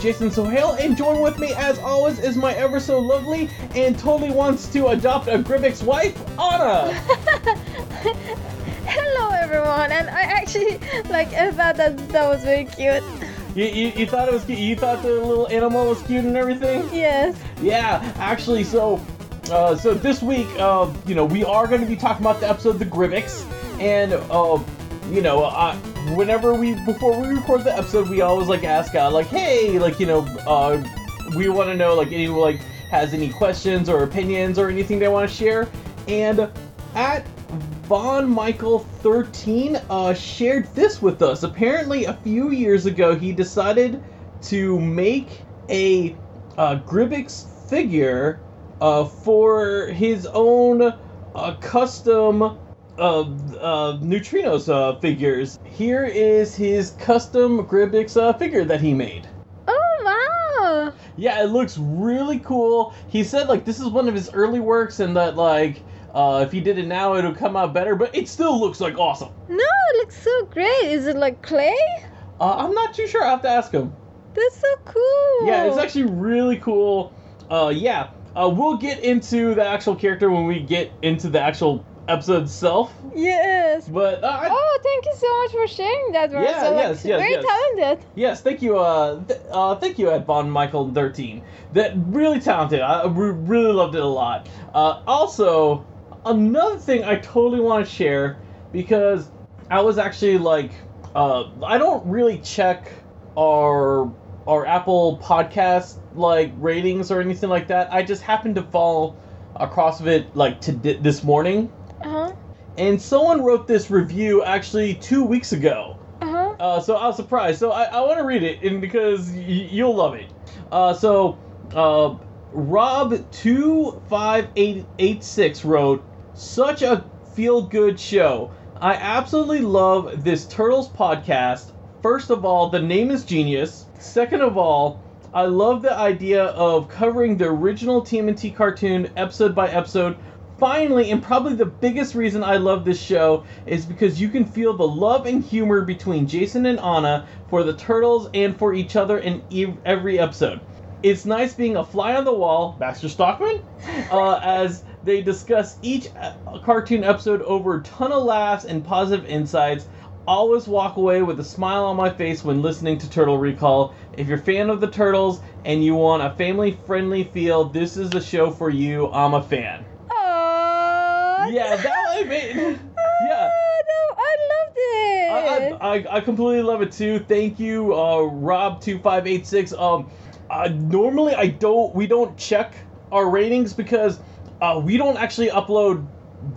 Jason Sohail, and join with me as always is my ever so lovely and totally wants to adopt a Grybyx wife, Anna. Hello everyone, and I actually like I thought that that was very cute. You, you, you thought it was cute? You thought the little animal was cute and everything? Yes. Yeah, actually, so uh, so this week, uh, you know, we are going to be talking about the episode The Grybyx, and uh, you know, uh, whenever we before we record the episode, we always like ask God, like, hey, like you know, uh, we want to know like anyone like has any questions or opinions or anything they want to share, and at Von Michael 13 uh, shared this with us. Apparently, a few years ago, he decided to make a uh, Grybyx figure uh, for his own uh, custom uh, uh, neutrinos uh, figures. Here is his custom Grybyx uh, figure that he made. Oh wow. Yeah, it looks really cool. He said like this is one of his early works, and that like uh, if he did it now, it'll come out better. But it still looks like awesome. No, it looks so great. Is it like clay? Uh, I'm not too sure. I have to ask him. That's so cool. Yeah, it's actually really cool. Uh, yeah, uh, we'll get into the actual character when we get into the actual episode itself. Yes. But uh, I- Oh, thank you so much for sharing that. We're Yeah, so like, yes, yes, very yes. talented. yes, thank you. Uh, th- uh, thank you, Ed Von Michael 13. That really talented. I re- really loved it a lot. Uh, also, another thing I totally want to share because I was actually like, uh, I don't really check our our Apple podcast like ratings or anything like that. I just happened to fall across of it like to this morning. And someone wrote this review actually two weeks ago. Uh huh. Uh, so I was surprised. So I, I want to read it, and because y- you'll love it. Uh, so uh, Rob two five eight eight six wrote, "Such a feel good show. I absolutely love this Turtles podcast. First of all, the name is genius. Second of all." I love the idea of covering the original TMNT cartoon episode by episode Finally, and probably the biggest reason I love this show is because you can feel the love and humor between Jason and Anna for the turtles and for each other in ev- every episode. It's nice being a fly on the wall, Baxter Stockman, uh, as they discuss each uh, cartoon episode over a ton of laughs and positive insights. Always walk away with a smile on my face when listening to Turtle Recall. If you're a fan of the Turtles and you want a family friendly feel, this is the show for you. I'm a fan. Yeah, that I mean, yeah. no, I loved it. I, I, I, I completely love it too. Thank you, uh, Rob two five eight six. Um, uh, normally I don't we don't check our ratings because uh, we don't actually upload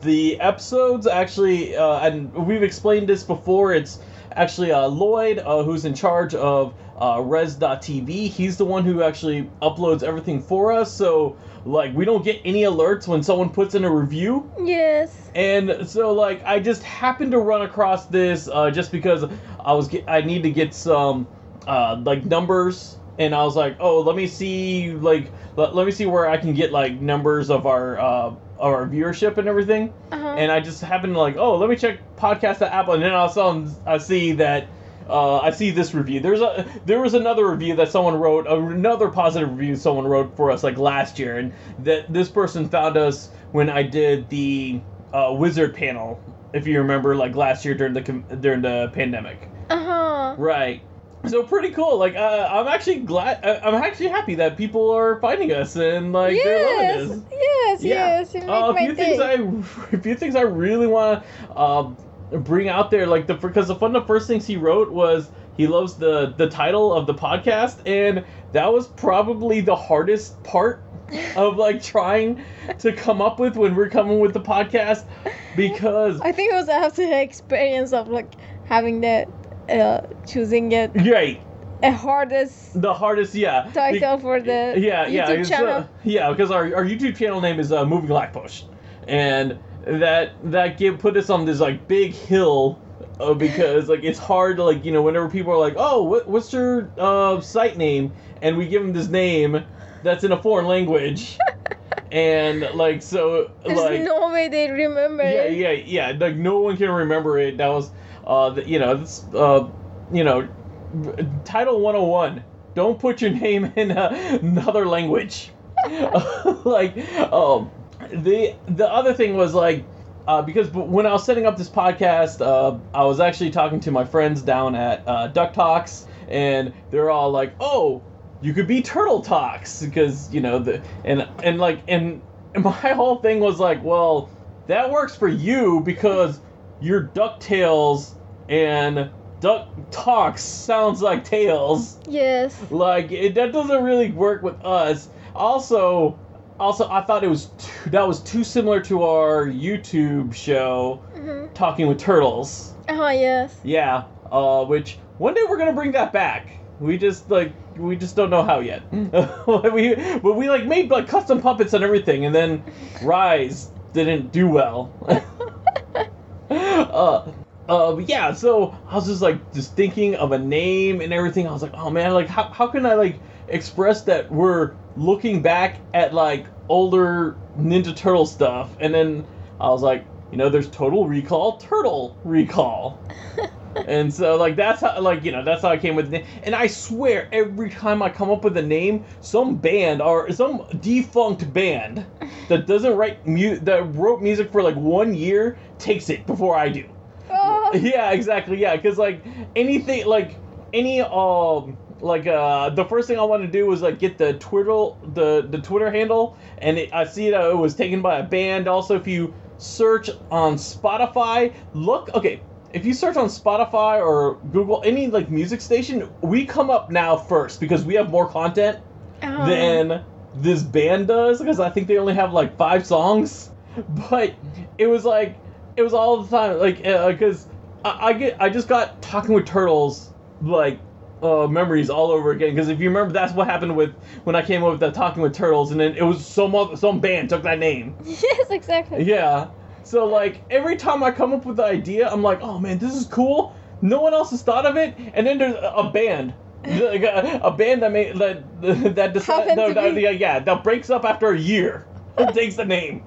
the episodes. Actually, uh, and we've explained this before. It's actually uh, Lloyd uh, who's in charge of uh, Res.tv. He's the one who actually uploads everything for us. So like we don't get any alerts when someone puts in a review. yes. And so, like, I just happened to run across this uh, just because I was get, I need to get some uh, like numbers, and I was like, oh, let me see like let, let me see where I can get like numbers of our uh, our viewership and everything. Uh-huh. And I just happened to like, oh, let me check podcast at Apple, and then all of a sudden I see that. Uh, I see this review. There's a there was another review that someone wrote, another positive review someone wrote for us like last year, and that this person found us when I did the uh, wizard panel, if you remember, like last year during the during the pandemic. Uh huh. Right. So pretty cool. Like uh, I'm actually glad. I- I'm actually happy that people are finding us and like they're yes. loving this. Yes. Yeah. Yes. You Uh, a few day. things I, a few things I really want to um, bring out there, like the because the one of the first things he wrote was he loves the the title of the podcast, and that was probably the hardest part of like trying to come up with when we're coming with the podcast because I think it was after the experience of like having that uh choosing it. right a hardest the hardest, yeah. Be- title for the yeah, yeah, YouTube it's, channel. uh, yeah, because our, our YouTube channel name is uh, Moving Lackbush, and that that give put us on this like big hill, uh, because like it's hard to like you know whenever people are like, oh, what, what's your uh, site name, and we give them this name that's in a foreign language, and like so There's like no way they remember. yeah, it. yeah, yeah. Like no one can remember it. That was, uh, the, you know, this, uh, you know, Title 101. Don't put your name in uh, another language. like, um, the the other thing was like, uh, because when I was setting up this podcast, uh, I was actually talking to my friends down at uh, Duck Talks, and they're all like, "Oh, you could be Turtle Talks," because you know the and and like and my whole thing was like, well, that works for you because your Ducktales and Duck Talks sounds like Tails. Yes. Like it, that doesn't really work with us. Also, also I thought it was too, that was too similar to our YouTube show hmm Talking with Turtles. Oh yes. Yeah, uh, which one day we're gonna bring that back. We just like we just don't know how yet. we but we like made like custom puppets and everything, and then Rise didn't do well. uh, uh, but yeah, so I was just like just thinking of a name and everything. I was like, oh man, like how how can I like express that we're looking back at like older Ninja Turtle stuff, and then I was like, you know, there's Total Recall, Turtle Recall. and so like that's how like you know that's how I came with the name. And I swear every time I come up with a name, some band or some defunct band that doesn't write mu- that wrote music for like one year takes it before I do. Oh. Yeah, exactly. Yeah, because like anything like any um like uh the first thing I want to do was like get the Twitter the the Twitter handle and it, I see that it was taken by a band. Also, if you search on Spotify, look okay. If you search on Spotify or Google any like music station, we come up now first because we have more content Oh. than this band does because I think they only have like five songs. But it was like it was all the time like because I, I get I just got talking with turtles like uh, memories all over again because if you remember that's what happened with when I came up with that talking with turtles and then it was some some band took that name. yes, exactly. Yeah. So like every time I come up with the idea, I'm like, oh man, this is cool. No one else has thought of it, and then there's a band. Like a, a band that made that that decided no, that, yeah, yeah that breaks up after a year. It takes the name.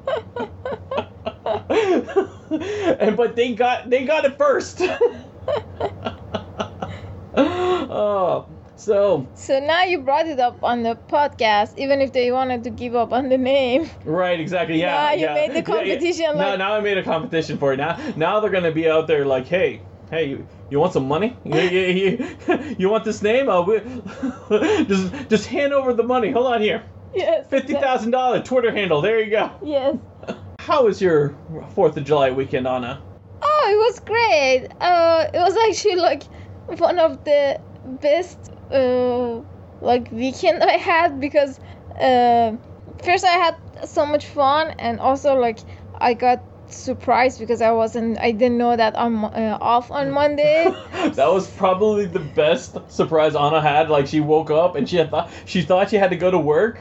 and but they got they got it first. oh, so So now you brought it up on the podcast, even if they wanted to give up on the name. Right, exactly. Yeah. Now you yeah. made the Yeah, yeah. competition, No, like- now I made a competition for it. Now, now they're gonna be out there like, hey, hey, you, you want some money? You, you, you, you want this name? Uh, we, just, just hand over the money. Hold on here. Yes. Fifty thousand dollar Twitter handle. There you go. Yes. How was your Fourth of July weekend, Anna? Oh, it was great. Uh, it was actually like one of the best uh, like weekend I had because uh, first I had so much fun and also like I got surprised because I wasn't I didn't know that I'm uh, off on Monday. that was probably the best surprise Anna had. Like she woke up and she had thought she thought she had to go to work,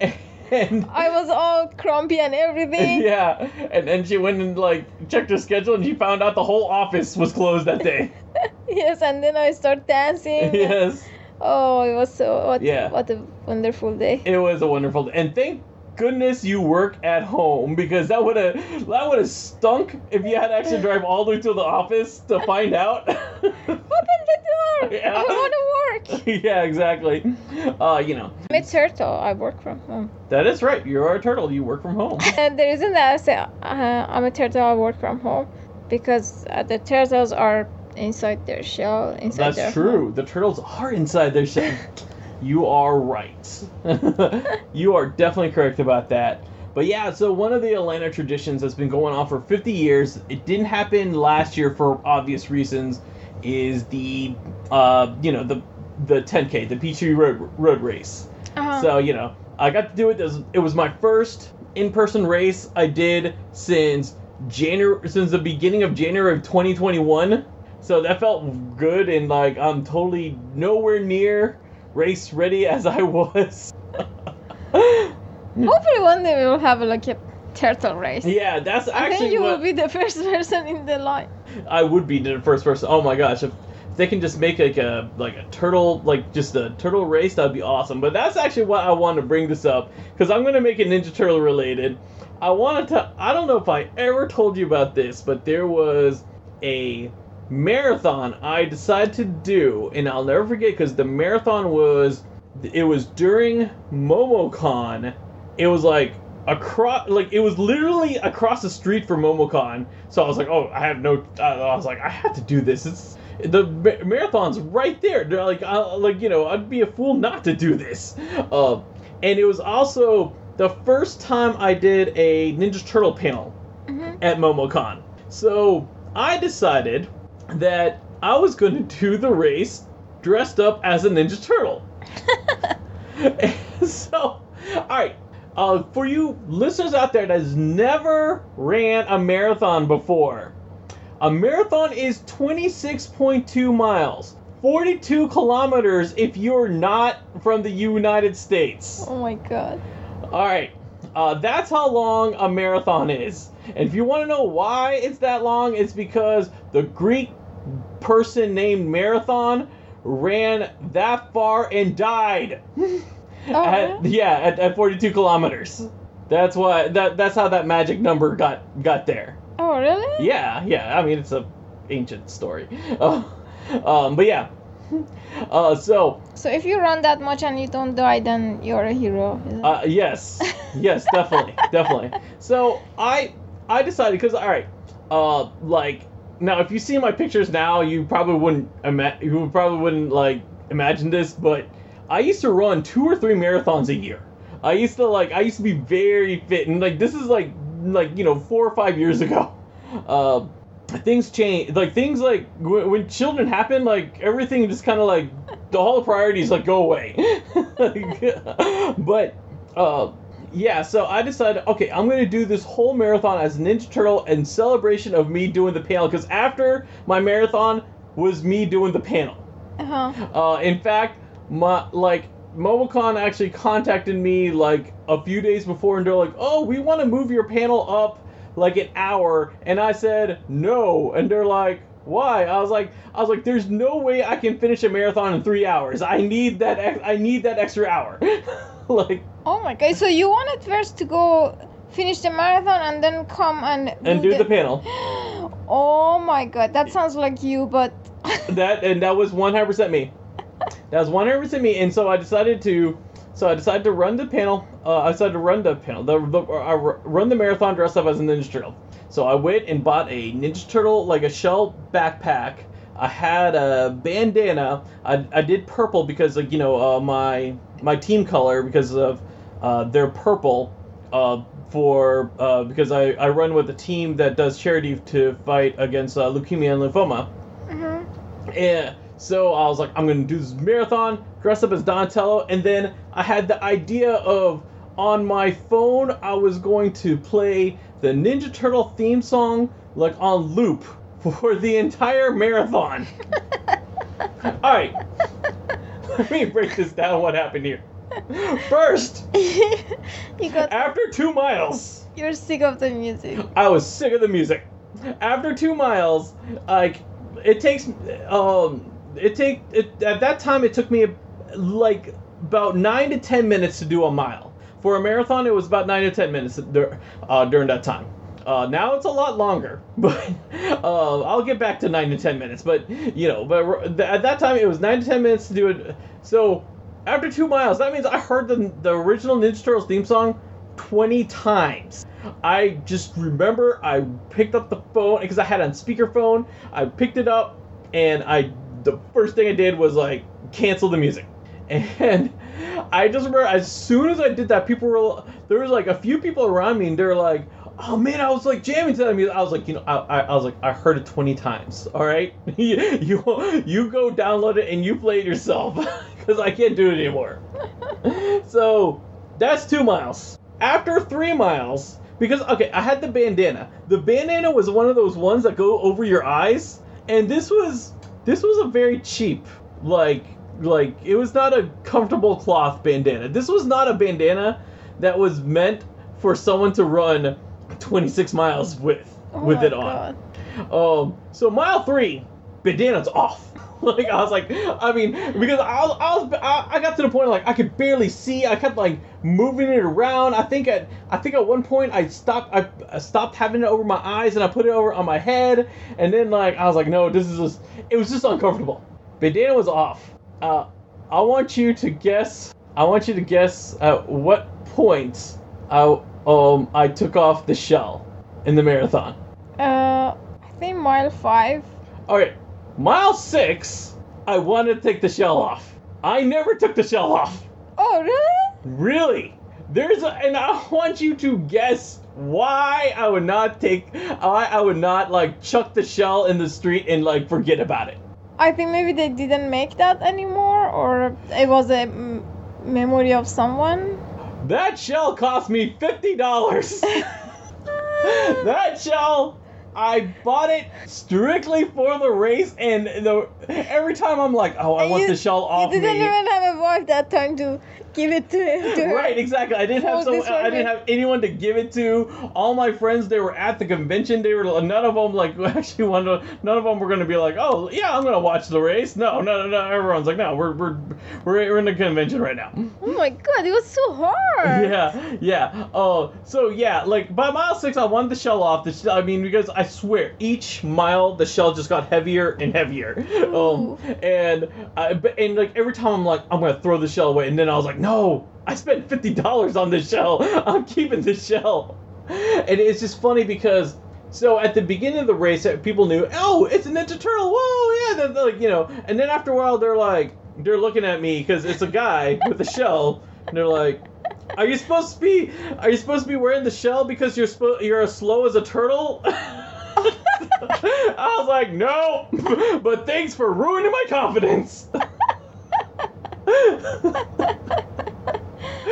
and I was all crumpy and everything. yeah, and then she went and like checked her schedule and she found out the whole office was closed that day. yes, and then I start dancing. yes, Oh, it was so what, Yeah. what a wonderful day. it was a wonderful, day. and thank goodness you work at home because that would have that would have stunk if you had to actually drive all the way to the office to find out. Open the door. Yeah. I want to work. yeah, exactly. Uh, you know, I'm a turtle. I work from home. that is right. You're a turtle. You work from home. And the reason that I say uh, I'm a turtle, I work from home, because uh, the turtles are inside their shell, inside their That's true. home. The turtles are inside their shell. You are right. you are definitely correct about that. But yeah, so one of the Atlanta traditions that's been going on for 50 years, it didn't happen last year for obvious reasons, is the, uh, you know, the the 10K, the Peachtree Road, road Race. Uh-huh. So, you know, I got to do it. This- It was my first in-person race I did since January, since the beginning of January of 2021. so that felt good, and like I'm totally nowhere near race ready as I was. Hopefully one day we will have like a turtle race. yeah, that's I think actually you what will be the first person in the line. I would be the first person. Oh my gosh, if they can just make like a like a turtle like just a turtle race, that'd be awesome. But that's actually why I want to bring this up because I'm gonna make it Ninja Turtle related. I wanted to. I don't know if I ever told you about this, but there was a marathon I decided to do, and I'll never forget because the marathon was it was during MomoCon. It was like across like it was literally across the street from MomoCon. So I was like, oh, I have no. I was like, I have to do this. It's the marathon's right there. They're like, I, like you know, I'd be a fool not to do this. Uh, and it was also the first time I did a Ninja Turtle panel Mhm. at MomoCon. So I decided that I was going to do the race dressed up as a Ninja Turtle. so, all right. Uh, for you listeners out there that has never ran a marathon before, a marathon is 26.2 miles, 42 kilometers if you're not from the United States. Oh my god. All right. Uh, that's how long a marathon is. And if you want to know why it's that long, it's because the Greek person named Marathon ran that far and died. Oh, at, yeah, at, at 42 kilometers. That's why that that's how that magic number got got there. Oh really? Yeah, yeah. I mean, it's a ancient story. Uh, um, but yeah. Uh, so So if you run that much and you don't die, then you're a hero. Uh, yes, yes, definitely, definitely. So I I decided because all right, uh, like now if you see my pictures now, you probably wouldn't ima- you probably wouldn't like imagine this, but I used to run two or three marathons a year. I used to like I used to be very fit, and like this is like like you know four or five years ago. Uh, things change like things like when, when children happen like everything just kind of like the whole priorities like go away Like, but uh yeah so i decided okay i'm gonna do this whole marathon as ninja turtle in celebration of me doing the panel because after my marathon was me doing the panel Uh-huh. uh, in fact, my like Momocon actually contacted me like a few days before, and they're like, "Oh, we want to move your panel up like an hour," and I said no, and they're like, "Why?" I was like, "I was like, there's no way I can finish a marathon in three hours. I need that. Ex- I need that extra hour." like Oh my god. So you wanted first to go finish the marathon and then come and and do the panel. Oh my god, that sounds like you, but that and that was 100% me. That was 100% me, and so I decided to, so I decided to run the panel. Uh, I decided to run the panel, the, the uh, run the marathon dressed up as a Ninja Turtle. So I went and bought a Ninja Turtle like a shell backpack. I had a bandana. I, I did purple because like you know uh, my my team color because of uh, they're purple. Uh, for uh, because I, I run with a team that does charity to fight against uh, leukemia and lymphoma. Mhm. Yeah. So I was like, I'm gonna do this marathon, dress up as Donatello, and then I had the idea of on my phone I was going to play the Ninja Turtle theme song like on loop for the entire marathon. All right. Let me break this down. What happened here? First, you got after two miles, you're sick of the music. I was sick of the music. After two miles, like it takes, um, it take it at that time it took me like about nine to ten minutes to do a mile. For a marathon, it was about nine to ten minutes uh, during that time. Uh, now it's a lot longer, but uh, I'll get back to nine to ten minutes. But you know, but at that time it was nine to ten minutes to do it. So after two miles, that means I heard the the original Ninja Turtles theme song twenty times. I just remember I picked up the phone because I had it on speakerphone. I picked it up and I the first thing I did was like cancel the music. And I just remember as soon as I did that, people were there was like a few people around me and they're like, "Oh man, I was like jamming to that music." I was like, you know, I, I, I was like, I heard it twenty times. All right, you you you go download it and you play it yourself because I can't do it anymore. so that's two miles. After three miles, because okay, I had the bandana. The bandana was one of those ones that go over your eyes, and this was this was a very cheap like like it was not a comfortable cloth bandana. This was not a bandana that was meant for someone to run 26 miles with Oh with it on. Um, so mile three, bandana's off. like I was like, I mean, because I was, I was, I, I got to the point like I could barely see. I kept like moving it around. I think at, I think at one point I stopped, I, I stopped having it over my eyes and I put it over on my head. And then like I was like, no, this is just, it was just uncomfortable. Bandana was off. Uh, I want you to guess. I want you to guess at what point I, um, I took off the shell in the marathon. Uh, I think mile five. Okay, mile six, I wanted to take the shell off. I never took the shell off. Oh really? Really? There's a, and I want you to guess why I would not take, why I would not like chuck the shell in the street and like forget about it. I think maybe they didn't make that anymore, or it was a mm, memory of someone. That shell cost me fifty dollars. that shell, I bought it strictly for the race, and the every time I'm like, oh, I And want you- the shell off You didn't me. even have a wife that time to give it to, to her. Right, exactly. I didn't have Hold some. I didn't have anyone to give it to. All my friends, they were at the convention. They were none of them like actually wanted. To, none of them were going to be like, oh yeah, I'm going to watch the race. No, no, no, no. Everyone's like, no, we're we're we're, we're in the convention right now. Oh my god, it was so hard. Yeah, yeah. Oh, so yeah, like by mile six, I wanted the shell off. The sh- I mean, because I swear, each mile the shell just got heavier and heavier. Um, and I, but- and like every time I'm like, I'm gonna throw the shell away, and then I was like, no, I spent fifty dollars on this shell. I'm keeping this shell. And it's just funny because. So at the beginning of the race, uh, people knew, oh, it's a Ninja Turtle. Whoa, yeah, they're, like you know. And then after a while, they're like, they're looking at me because it's a guy with a shell, and they're like, are you supposed to be? Are you supposed to be wearing the shell because you're spo- you're as slow as a turtle? I was like, no, but thanks for ruining my confidence.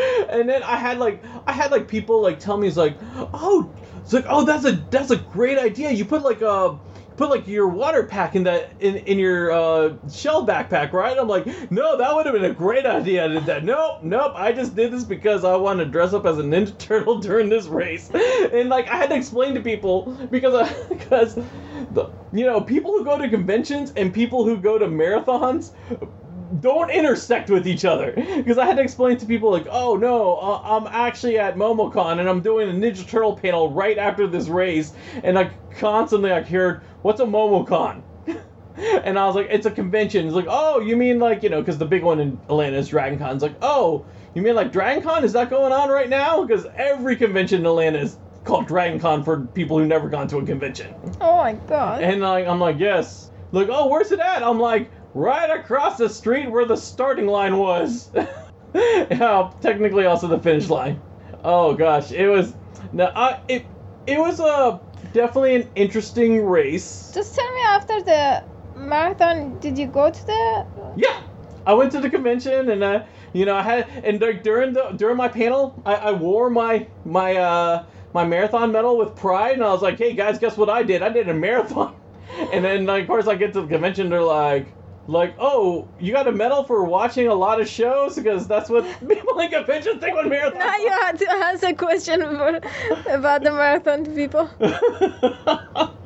and then I had like I had like people like tell me it's like, oh, it's like oh that's a that's a great idea. You put like a put like your water pack in that in, in your uh, shell backpack, right? I'm like, no, that would have been a great idea. I did that. Nope, nope. I just did this because I wanted to dress up as a Ninja Turtle during this race, and like I had to explain to people because because the you know people who go to conventions and people who go to marathons don't intersect with each other because I had to explain to people like, oh no, uh, I'm actually at MomoCon and I'm doing a Ninja Turtle panel right after this race, and I constantly I heard, what's a MomoCon? and I was like, it's a convention. It's like, oh, you mean like you know, because the big one in Atlanta is Dragon Con. It's like, oh, you mean like Dragon Con? Is that going on right now? Because every convention in Atlanta is called Dragon Con for people who never gone to a convention. Oh my god. And like I'm like, yes. Like, oh, where's it at? I'm like, right across the street where the starting line was. yeah, technically also the finish line. Oh gosh, it was. No, I it it was a definitely an interesting race. Just tell me after the marathon, did you go to the? Yeah, I went to the convention and I, you know, I had and like, during the during my panel, I, I wore my my uh my marathon medal with pride, and I was like, hey guys, guess what I did? I did a marathon. And then like, of course I get to the convention, they're like. Like, oh, you got a medal for watching a lot of shows? Because that's what people in conventions think when marathons. Now you had to ask a question for, about the marathon to people.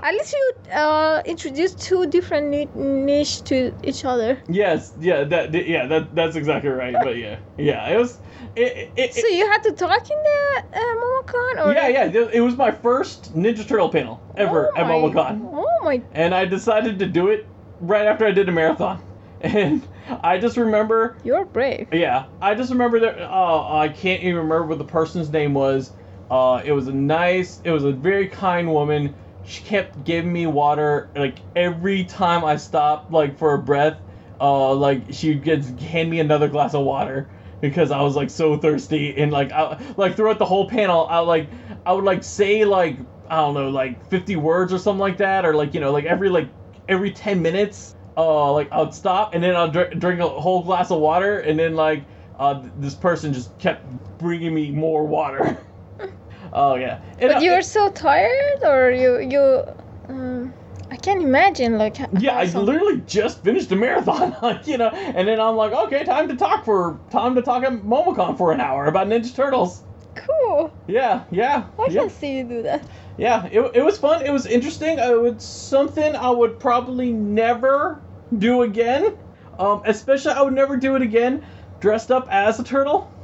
At least you uh, introduced two different ni- niche to each other. yes, yeah, that, yeah, that, that's exactly right. But yeah, yeah, it was, it, it, So it, you had to talk in the uh, MomoCon, or yeah, yeah, it was my first Ninja Turtle panel ever Oh at my- MomoCon. Oh my! and I decided to do it right after I did a marathon. And I just remember, You're brave. yeah, I just remember that. Uh, I can't even remember what the person's name was. Uh, it was a nice, it was a very kind woman. She kept giving me water like every time I stopped, like for a breath. Uh, like she'd get hand me another glass of water because I was like so thirsty and like I, like throughout the whole panel, I like I would like say like I don't know like 50 words or something like that or like you know like every like every 10 minutes uh like I'd stop and then I'd dr- drink a whole glass of water and then like uh this person just kept bringing me more water. oh yeah. And But you were so tired, or you you. Um, I can't imagine like. Yeah, I literally just finished a marathon, like, you know, and then I'm like, okay, time to talk for time to talk at MomoCon for an hour about Ninja Turtles. Cool. Yeah, yeah, I yeah, can see you do that. yeah. It, it was fun. It was interesting. It was something I would probably never do again. Um, especially I would never do it again dressed up as a turtle.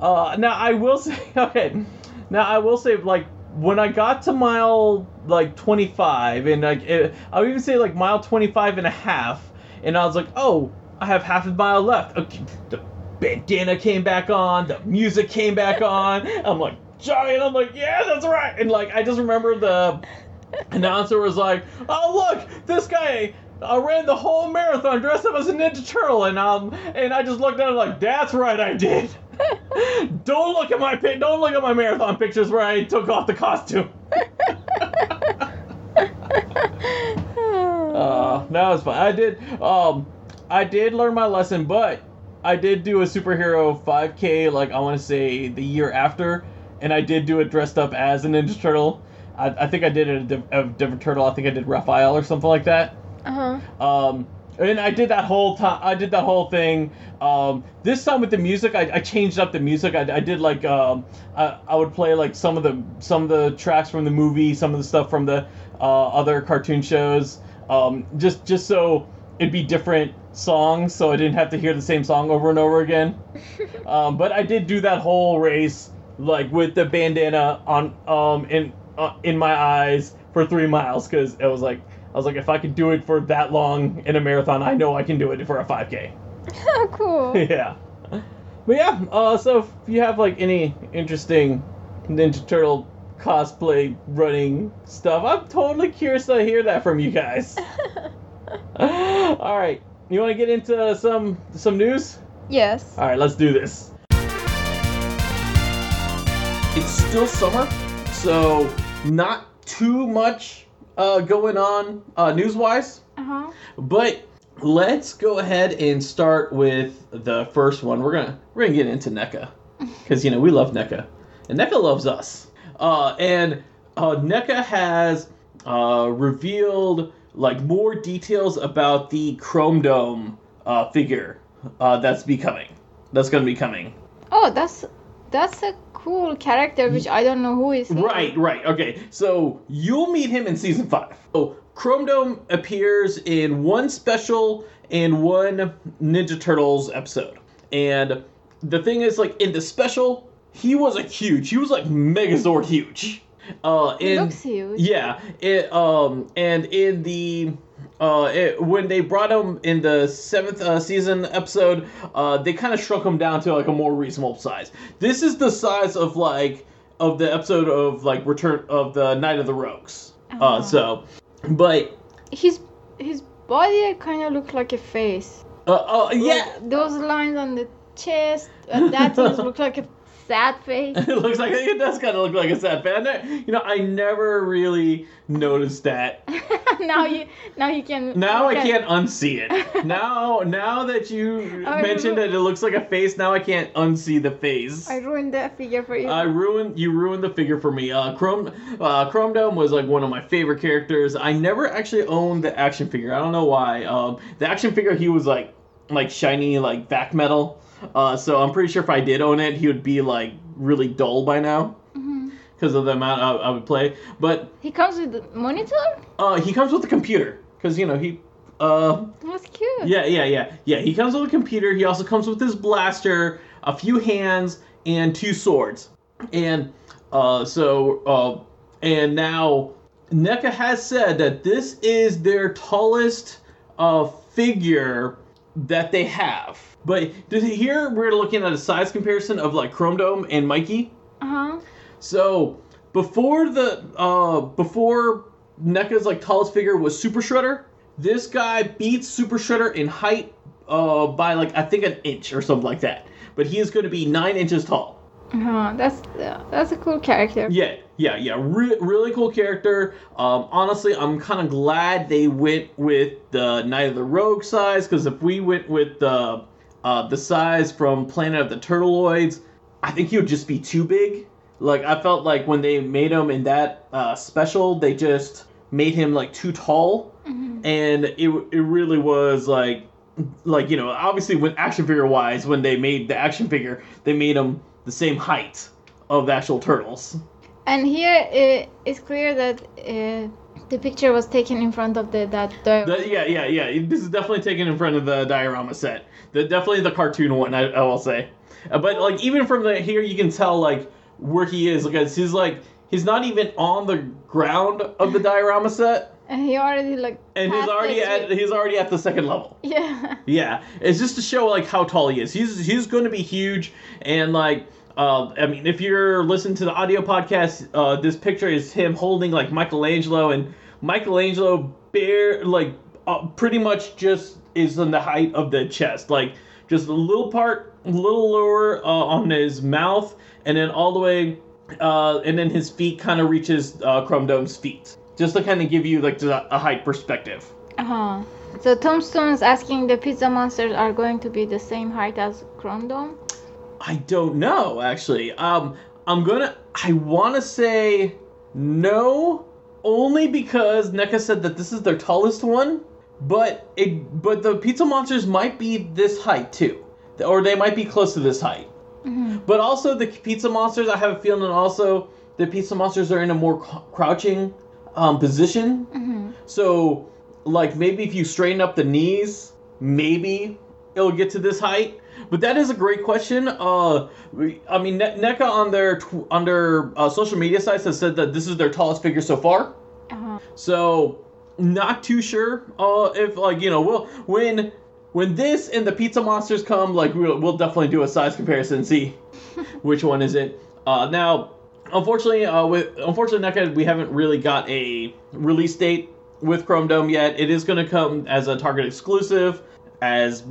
Uh, now I will say, okay. Now I will say, like when I got to mile like 25, and like it, I would even say like mile 25 and a half, and I was like, oh, I have half a mile left. Okay, bandana came back on, the music came back on. I'm like, Johnny, and I'm like, yeah, that's right. And like I just remember the announcer was like, "Oh look, this guy uh, ran the whole marathon dressed up as a Ninja Turtle," and um, and I just looked at him like, "That's right, I did." don't look at my pic. Don't look at my marathon pictures where I took off the costume. Uh, that was fun. I did. Um, I did learn my lesson, but I did do a superhero 5K. Like I want to say the year after, and I did do it dressed up as a Ninja Turtle. I, I think I did it a, diff- a different turtle. I think I did Raphael or something like that. uh huh. Um, and I did that whole time. I did that whole thing. Um, this time with the music, I, I changed up the music. I, I did like um, I, I would play like some of the some of the tracks from the movie, some of the stuff from the uh, other cartoon shows. Um, just just so it'd be different songs, so I didn't have to hear the same song over and over again. um, but I did do that whole race like with the bandana on um in uh, in my eyes for three miles because it was like I was like if I could do it for that long in a marathon, I know I can do it for a 5K. cool. yeah. But yeah, uh, so if you have like any interesting Ninja Turtle cosplay running stuff, I'm totally curious to hear that from you guys. All right, you want to get into some some news? yes. All right, let's do this. It's still summer, so not too much uh, going on uh, news-wise. Uh huh. But let's go ahead and start with the first one. We're gonna we're gonna get into NECA because you know we love NECA, and NECA loves us. Uh, and uh, NECA has uh, revealed like more details about the Chrome Dome uh, figure uh, that's becoming. That's gonna be coming. Oh, that's that's a cool character which I don't know who is. he. Right, right. Okay, so you'll meet him in season five. So Chrome Dome appears in one special and one Ninja Turtles episode. And the thing is, like in the special, he wasn't huge. He was like Megazord huge. Uh, in, looks huge. yeah, it um and in the uh it, when they brought him in the seventh uh, season episode, uh they kind of shrunk him down to like a more reasonable size. This is the size of like of the episode of like Return of the Night of the Rogues. Uh Oh. so, but His his body kind of look like a face. uh, uh yeah. Like, those lines on the chest and that things look like a sad face. it looks like it does kind of look like a sad fan. You know, I never really noticed that. now you now you can. Now I at- can't unsee it. now, now that you I mentioned ru- that it looks like a face, now I can't unsee the face. I ruined that figure for you. I ruined you ruined the figure for me. Uh, Chrome uh, Chrome Dome was like one of my favorite characters. I never actually owned the action figure. I don't know why. Um, the action figure he was like like shiny like back metal. Uh, so I'm pretty sure if I did own it, he would be like really dull by now Mhm. because of the amount I, I would play. But He comes with the monitor. uh, he comes with the computer because you know he. Uh, That's cute. yeah, yeah, yeah, yeah. He comes with a computer. He also comes with his blaster, a few hands, and two swords. And uh, so, uh, and now NECA has said that this is their tallest uh, figure that they have. But here we're looking at a size comparison of like Chrome Dome and Mikey. Uh huh. So before the uh before NECA's like tallest figure was Super Shredder, this guy beats Super Shredder in height uh by like I think an inch or something like that. But he is going to be nine inches tall. Uh huh. That's uh, that's a cool character. Yeah, yeah, yeah. Re- really cool character. Um, honestly, I'm kind of glad they went with the Night of the Rogue size because if we went with the uh, the size from Planet of the Turtleoids, I think he would just be too big. Like I felt like when they made him in that uh, special, they just made him like too tall, Mhm. and it it really was like like you know obviously when action figure wise when they made the action figure they made him the same height of the actual turtles. And here it's clear that uh, the picture was taken in front of the that the, The- yeah, yeah, yeah. This is definitely taken in front of the diorama set. The definitely the cartoon one. I, I will say, Uh, but like even from the here, you can tell like where he is because he's like he's not even on the ground of the diorama set, and he already like and he's already at he's already at the second level. yeah Yeah, it's just to show like how tall he is. He's he's going to be huge, and like uh, I mean, if you're listening to the audio podcast, uh, this picture is him holding like Michelangelo, and Michelangelo bare like uh, pretty much just is in the height of the chest, like just a little part, a little lower uh, on his mouth, and then all the way, uh, and then his feet kind of reaches uh, Chrome Dome's feet, just to kind of give you like the, a height perspective. uh-huh. so Tombstone is asking the pizza monsters are going to be the same height as Chrome Dome I don't know actually. Um, I'm gonna. I want to say no, only because NECA said that this is their tallest one, but it but the pizza monsters might be this height too, or they might be close to this height. Mhm. But also the pizza monsters, I have a feeling also the pizza monsters are in a more crouching um, position. Mhm. So, like maybe if you straighten up the knees, maybe it'll get to this height. But that is a great question. Uh, I mean, Ne- NECA on their tw- on their uh, social media sites has said that this is their tallest figure so far. uh-huh. So, not too sure. Uh, if like you know, we'll when when this and the pizza monsters come, like we'll, we'll definitely do a size comparison, and see which one is it. Uh, now, unfortunately, uh, with unfortunately, NECA, we haven't really got a release date with Chrome Dome yet. It is going to come as a Target exclusive, as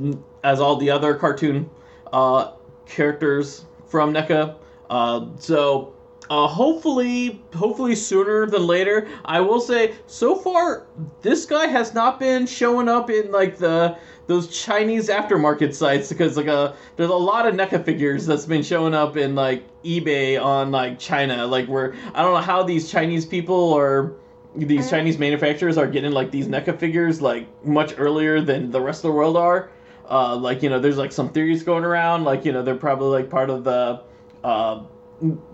as all the other cartoon uh, characters from NECA. Uh, so uh, hopefully, hopefully sooner than later. I will say, so far, this guy has not been showing up in like the those Chinese aftermarket sites because like a there's a lot of NECA figures that's been showing up in like eBay on like China. Like where I don't know how these Chinese people or these Chinese manufacturers are getting like these NECA figures like much earlier than the rest of the world are. Uh, like you know, there's like some theories going around. Like you know, they're probably like part of the uh,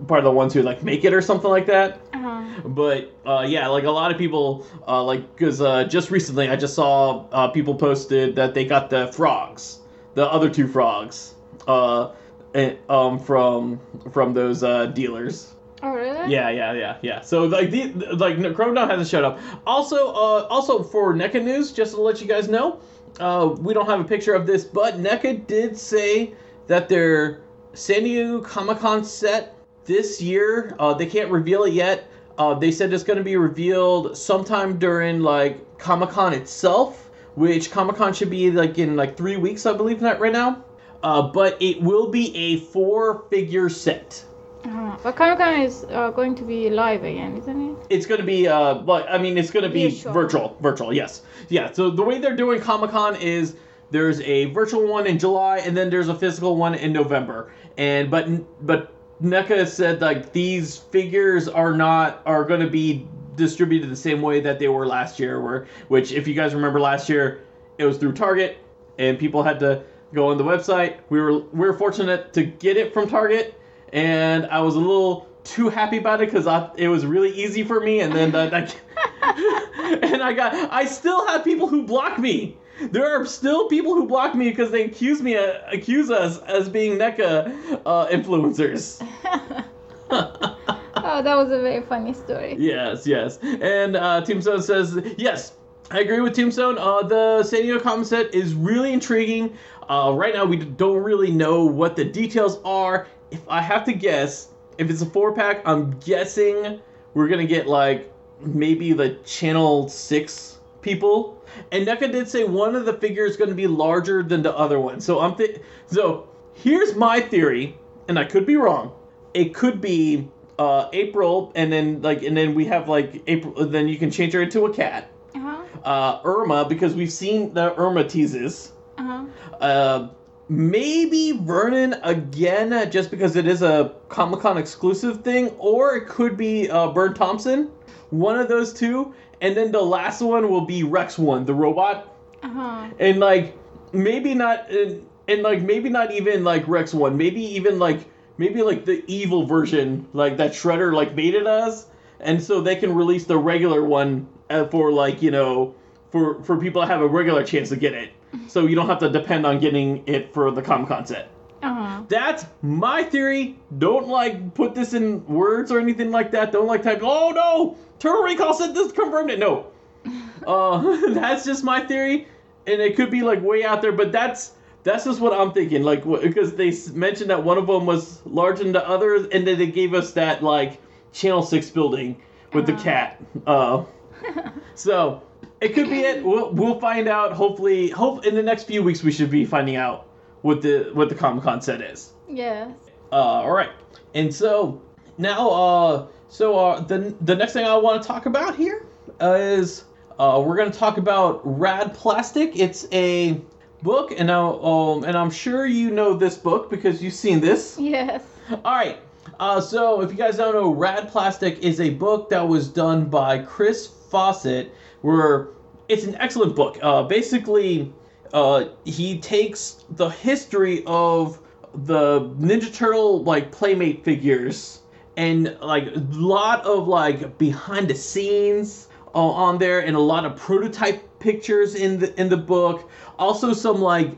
part of the ones who like make it or something like that. Uh-huh. But uh, yeah, like a lot of people, uh, like because uh, just recently I just saw uh, people posted that they got the frogs, the other two frogs, uh, and, um, from from those uh, dealers. Oh really? Yeah, yeah, yeah, yeah. So like the like Chrome Dome hasn't showed up. Also, uh, also for NECA news, just to let you guys know, uh, we don't have a picture of this, but NECA did say that their San Diego Comic Con set this year, uh, they can't reveal it yet. Uh, they said it's going to be revealed sometime during like Comic Con itself, which Comic Con should be like in like three weeks, I believe, that right now. Uh, but it will be a four-figure set. Uh-huh. But Comic Con is uh, going to be live again, isn't it? It's going to be uh like I mean it's going to be Virtual. virtual virtual yes yeah so the way they're doing Comic Con is there's a virtual one in July and then there's a physical one in November and but but NECA said like these figures are not are going to be distributed the same way that they were last year where which if you guys remember last year it was through Target and people had to go on the website we were we were fortunate to get it from Target and I was a little too happy about it because it was really easy for me, and then that, that and I got I still have people who block me. There are still people who block me because they accuse me uh, accuse us as being NECA uh, influencers. oh, that was a very funny story. Yes, yes. And uh, Tombstone says, yes, I agree with Tombstone. Uh, the San Diego comic set is really intriguing. Uh, right now, we don't really know what the details are. If I have to guess, if it's a four pack, I'm guessing we're gonna get like maybe the Channel Six people. And NECA did say one of the figures is gonna be larger than the other one. So I'm th- so here's my theory, and I could be wrong. It could be uh, April, and then like, and then we have like April. Then you can change her into a cat. Uh-huh. Uh, Irma, because we've seen the Irma teases. Uh-huh. Uh, maybe Vernon again, uh, just because it is a Comic Con exclusive thing, or it could be uh, Burne Thompson. One of those two, and then the last one will be Rex One, the robot, Uh huh. and like maybe not, and, and like maybe not even like Rex One, maybe even like maybe like the evil version, like that Shredder like made it as, and so they can release the regular one uh, for like you know for for people to have a regular chance to get it, so you don't have to depend on getting it for the Comic Con set. Uh huh. That's my theory. Don't like put this in words or anything like that. Don't like type. Oh no, Turtle Recall said this confirmed it. No, uh, that's just my theory, and it could be like way out there, but that's that's just what I'm thinking. Like because they mentioned that one of them was larger than the others, and then they gave us that like Channel Six building with the Uh-huh. cat. Uh, so it could be it. We'll, we'll find out. Hopefully, hope in the next few weeks we should be finding out what the what the Comic Con set is. Yes. Uh, all right, and so now, uh, so uh, the the next thing I want to talk about here uh, is uh, we're gonna talk about Rad Plastic. It's a book, and now, um, and I'm sure you know this book because you've seen this. Yes. All right. Uh, so if you guys don't know, Rad Plastic is a book that was done by Chris Fawcett. Where it's an excellent book. Uh, basically, uh, he takes the history of the Ninja Turtle like playmate figures and like a lot of like behind the scenes uh, on there and a lot of prototype pictures in the in the book. Also some like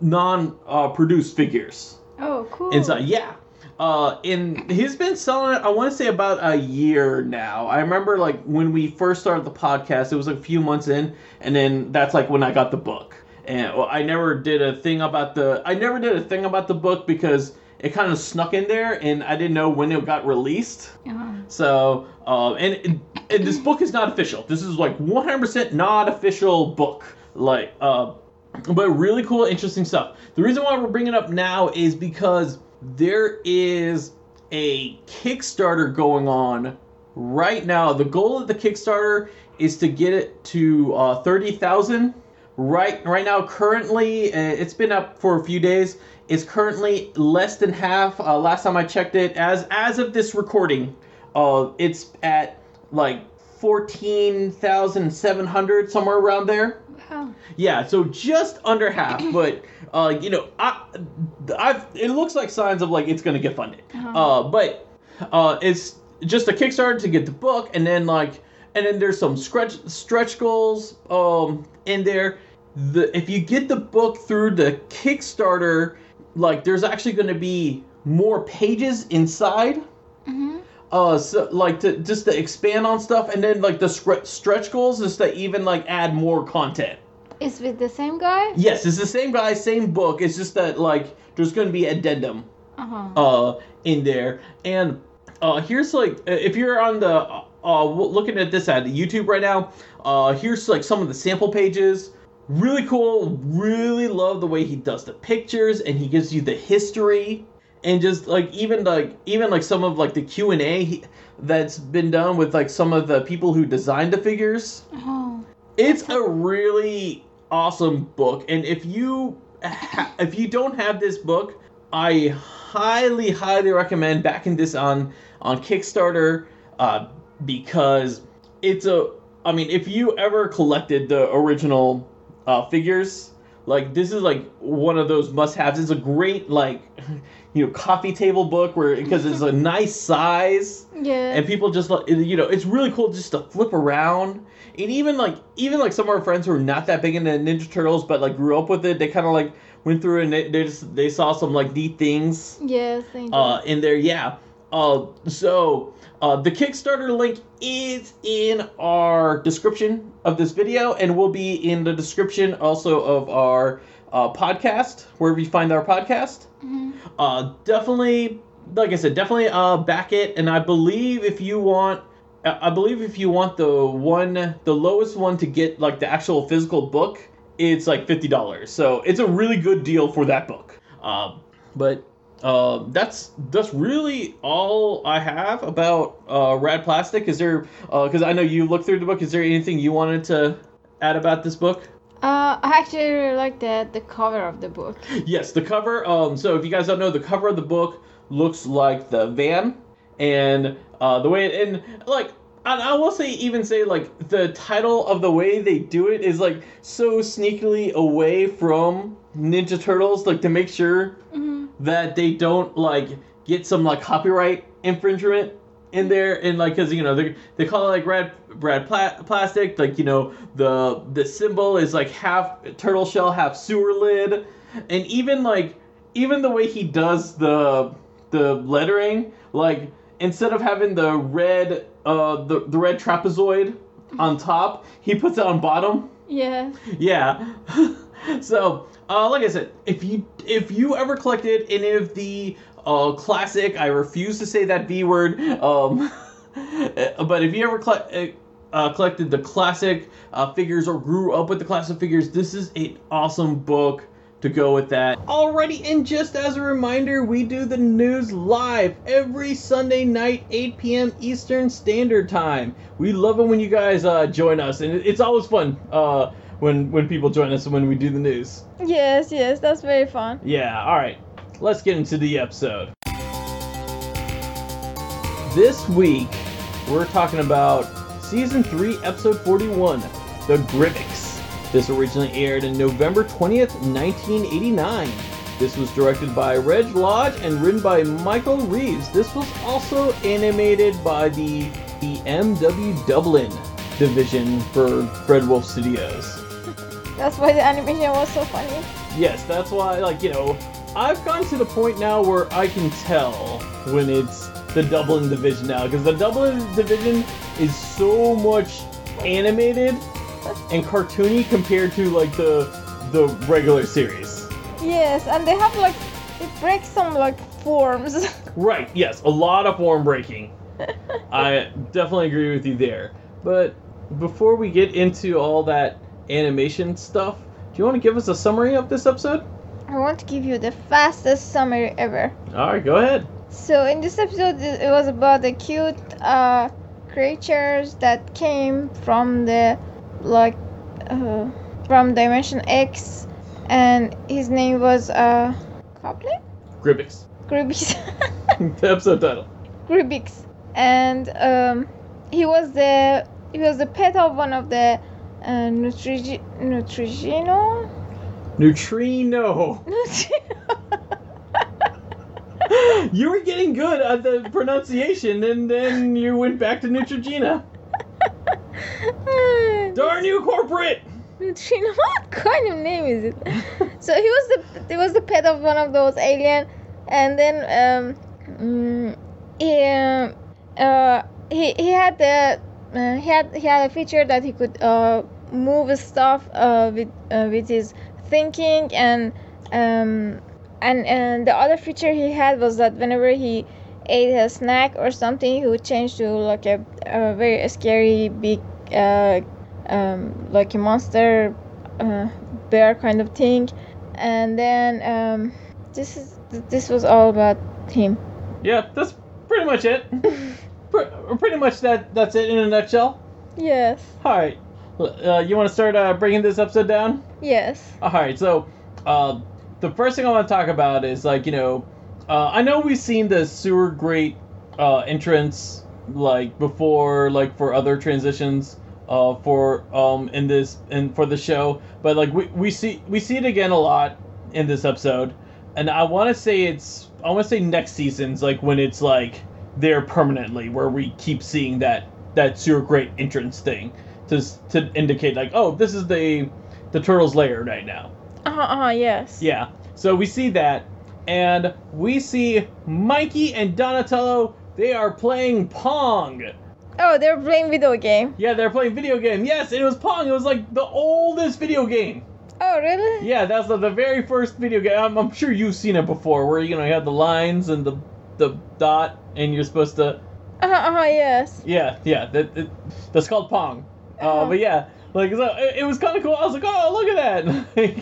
non uh, produced figures Oh, cool. inside. Yeah. Uh, and he's been selling it. I want to say about a year now. I remember like when we first started the podcast, it was like a few months in, and then that's like when I got the book. And well, I never did a thing about the. I never did a thing about the book because it kind of snuck in there, and I didn't know when it got released. Uh-huh. So, uh, and, and this book is not official. This is like 100% not official book. Like, uh, but really cool, interesting stuff. The reason why we're bringing it up now is because there is a Kickstarter going on right now. The goal of the Kickstarter is to get it to uh, 30,000. Right, right now, currently, uh, it's been up for a few days. It's currently less than half. Uh, last time I checked it, as as of this recording, uh, it's at like fourteen thousand seven hundred, somewhere around there. Wow. Yeah, so just under half, but uh, you know, I, I've it looks like signs of like it's gonna get funded. Uh-huh. Uh, but uh, it's just a Kickstarter to get the book, and then like, and then there's some stretch stretch goals um in there. The if you get the book through the Kickstarter, like there's actually gonna be more pages inside Mm-hmm. Uh so like to just to expand on stuff and then like the scre- stretch goals is to even like add more content Is with the same guy? yes it's the same guy same book it's just that like there's to be addendum Uh-huh. uh in there and uh here's like uh, if you're on the uh looking at this at youtube right now uh here's like some of the sample pages really cool really love the way he does the pictures and he gives you the history and just like even like even like some of like the q&a that's been done with like some of the people who designed the figures Oh. it's a really awesome book, and if you ha- if you don't have this book, I highly highly recommend backing this on on Kickstarter uh, because it's a. I mean, if you ever collected the original uh, figures, like this is like one of those must-haves. It's a great like you know coffee table book where because it's a nice size Yeah. and people just like you know it's really cool just to flip around and even like even like some of our friends who are not that big into ninja turtles but like grew up with it they kind of like went through and they, they just they saw some like neat things do. uh in there yeah uh so uh the kickstarter link is in our description of this video and will be in the description also of our uh, podcast wherever you find our podcast Mhm. uh, definitely, like I said, definitely uh, back it. And I believe if you want, I believe if you want the one, the lowest one to get like the actual physical book, it's like fifty dollars. So it's a really good deal for that book. Um, but uh, that's that's really all I have about uh, Rad Plastic. Is there? Because I know you looked through the book. Is there anything you wanted to add about this book? Uh, I actually really like the the cover of the book. Yes, the cover. Um, so if you guys don't know, the cover of the book looks like the van, and uh, the way it, and like and I will say, even say like the title of the way they do it is like so sneakily away from Ninja Turtles, like to make sure Mhm. that they don't like get some like copyright infringement in there and like because you know they, they call it like red red pla- plastic like you know the the symbol is like half turtle shell half sewer lid and even like even the way he does the the lettering like instead of having the red uh the, the red trapezoid on top he puts it on bottom Yeah. yeah. so, uh, like I said, if you if you ever collected any of the uh, classic, I refuse to say that B word, um, but if you ever cle- uh, collected the classic uh, figures or grew up with the classic figures, this is an awesome book to go with that. Alrighty, and just as a reminder, we do the news live every Sunday night, 8 p.m. Eastern Standard Time. We love it when you guys uh, join us, and it's always fun uh, when when people join us when we do the news. Yes, yes, that's very fun. Yeah, alright. Let's get into the episode. This week, we're talking about Season 3, Episode 41, The Grybyx. This originally aired in November 20th, 1989. This was directed by Reg Lodge and written by Michael Reeves. This was also animated by the, the MW Dublin division for Fred Wolf Studios. That's why the animation was so funny. Yes, that's why, like, you know, I've gotten to the point now where I can tell when it's the Dublin division now, because the Dublin division is so much animated and cartoony compared to like the the regular series. Yes, and they have like it breaks some like forms. Right, yes, a lot of form breaking. I definitely agree with you there. But before we get into all that animation stuff, do you want to give us a summary of this episode? I want to give you the fastest summary ever. All right, go ahead. So in this episode, it was about the cute uh, creatures that came from the like uh, from Dimension X, and his name was uh, Goblin, Grybyx. Grybyx, the episode title. Grybyx, and um, he was the he was the pet of one of the uh, Nutrigi- Nutrigino. Neutrino. you were getting good at the pronunciation, and then you went back to Neutrogena. Darn you, corporate! Neutrino, what kind of name is it? so he was the he was the pet of one of those alien, and then um, mm, he um, uh, he he had the uh, he had he had a feature that he could uh, move stuff uh, with uh, with his thinking and um and and the other feature he had was that whenever he ate a snack or something he would change to like a, a very scary big uh, um, like a monster uh, bear kind of thing and then um, this is this was all about him Yeah, that's pretty much it. Pre- pretty much that. That's it in a nutshell. yes All right. Uh, you want to start uh, bringing this episode down? yes All right, so uh, the first thing I want to talk about is like you know, uh, I know we've seen the sewer grate uh, entrance like before, like for other transitions uh, for um in this and for the show, but like we, we see we see it again a lot in this episode, and I want to say it's I want to say next season's like when it's like there permanently where we keep seeing that that sewer grate entrance thing to to indicate like oh this is the the turtle's lair right now. uh-huh, uh-huh yes Yeah. So we see that, and we see Mikey and Donatello. They are playing Pong. oh they're playing video game Yeah, they're playing video game. Yes, it was Pong. It was like the oldest video game. oh really Yeah, that's the, the very first video game. I'm, I'm sure you've seen it before, where you know you have the lines and the the dot, and you're supposed to. uh-huh, uh-huh yes Yeah, yeah. That, that that's called Pong. Uh, but yeah, like so it, it was kind of cool. I was like, oh, look at that. Like,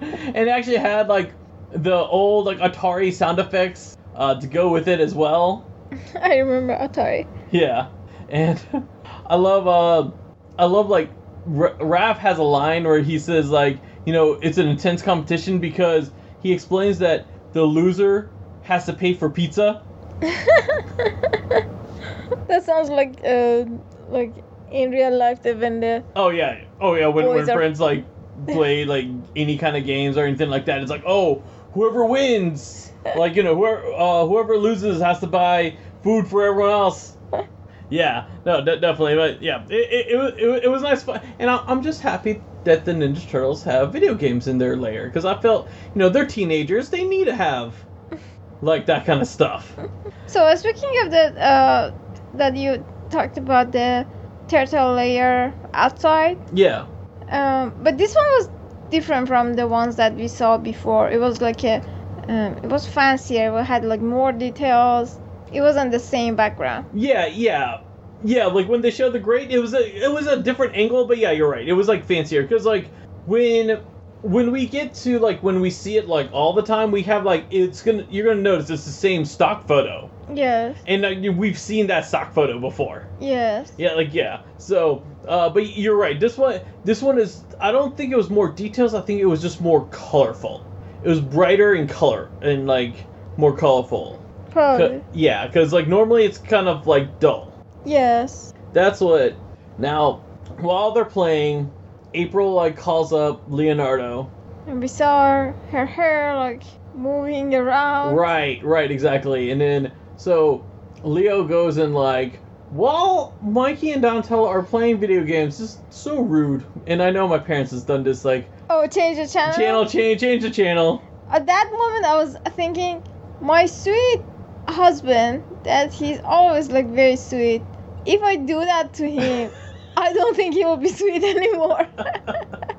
and it actually had like the old like Atari sound effects uh, to go with it as well. i remember atari Yeah, and I love uh, I love like R- Raph has a line where he says like you know it's an intense competition because he explains that the loser has to pay for pizza. that sounds like uh like in real life the when the Oh yeah, oh yeah. When, when are- friends like play like any kind of games or anything like that, it's like oh whoever wins, like you know whoever uh, whoever loses has to buy food for everyone else. Yeah, no, de- definitely, but yeah, it, it, it, was- it, was- it was nice fun, and I, I'm just happy that the Ninja Turtles have video games in their layer because I felt you know they're teenagers, they need to have like that kind of stuff. So uh, speaking of the uh, that you talked about the turtle layer outside, Yeah, um, but this one was different from the ones that we saw before. It was like a, um, it was fancier. It had like more details. It wasn't the same background. Yeah, yeah, yeah. Like when they showed the grate, it was a it was a different angle, but yeah, you're right. It was like fancier because like when when we get to like when we see it like all the time, we have like it's gonna you're gonna notice it's the same stock photo, Yes. and uh, we've seen that stock photo before. Yes. Yeah, like yeah. So, uh, but you're right. This one this one is I don't think it was more details. I think it was just more colorful. It was brighter in color and like more colorful. Probably. yeah, because like normally it's kind of like dull. Yes. That's what. Now, while they're playing, April like calls up Leonardo. And we saw her, hair like moving around. Right, right, exactly. And then so Leo goes and like, while Mikey and Donatello are playing video games, just so rude. And I know my parents has done this like Oh, change the channel. channel change, change the channel. At that moment, I was thinking, my sweet husband, that he's always like very sweet. If I do that to him, I don't think he will be sweet anymore.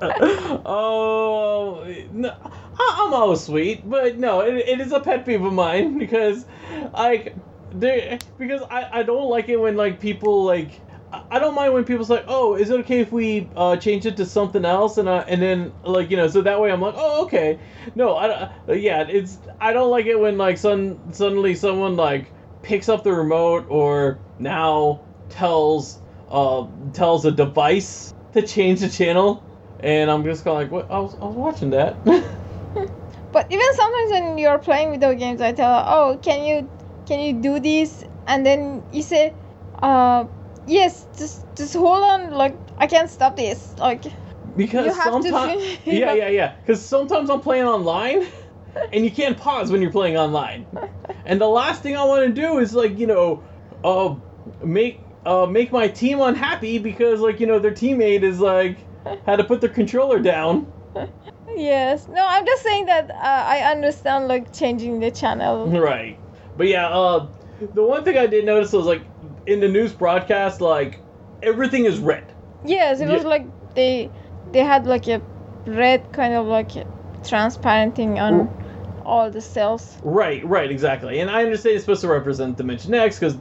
oh, no, I- I'm always sweet, but no, it, it is a pet peeve of mine because, like, there because I, I don't like it when like people like I- I don't mind when people say, "Oh, is it okay if we uh, change it to something else?" and uh, and then like you know, so that way I'm like, "Oh, okay." No, I uh, yeah, it's I don't like it when like sun, suddenly someone like picks up the remote or now tells uh tells a device to change the channel, and I'm just kind of like, "What? I was I was watching that." but even sometimes when you're playing video games, I tell her, "Oh, can you can you do this?" And then you say, "Uh, yes, just just hold on. Like I can't stop this. Like Because You have to sometimes, yeah, yeah, yeah. Because sometimes I'm playing online, and you can't pause when you're playing online. And the last thing I want to do is like you know, uh, make uh make my team unhappy because like you know their teammate is like had to put their controller down. yes. No, I'm just saying that uh, I understand like changing the channel. Right. But yeah, uh, the one thing I did notice was like in the news broadcast, like everything is red. Yes, it was Yeah. like they they had like a red kind of like transparent thing on all the cells. Right, right, exactly. And I understand it's supposed to represent Dimension X because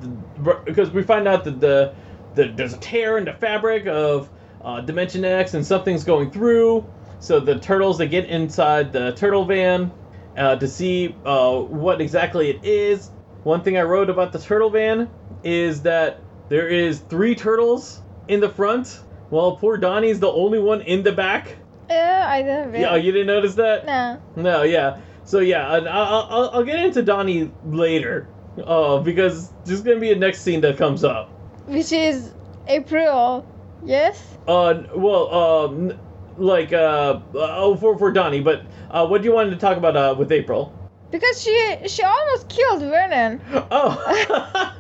because we find out that the, the there's a tear in the fabric of uh, Dimension X and something's going through. So the turtles they get inside the turtle van uh, to see uh, what exactly it is. One thing I wrote about the turtle van is that there is three turtles in the front, while poor Donnie's the only one in the back. Yeah, I didn't. Yeah, you didn't notice that? Nah. No, yeah. So yeah, I'll, I'll, I'll get into Donnie later, uh, because there's gonna be a next scene that comes up. Which is April. Yes. Uh, well, um, like uh, oh, for for Donnie, but uh, what do you want to talk about uh with April? Because she she almost killed Vernon. Oh.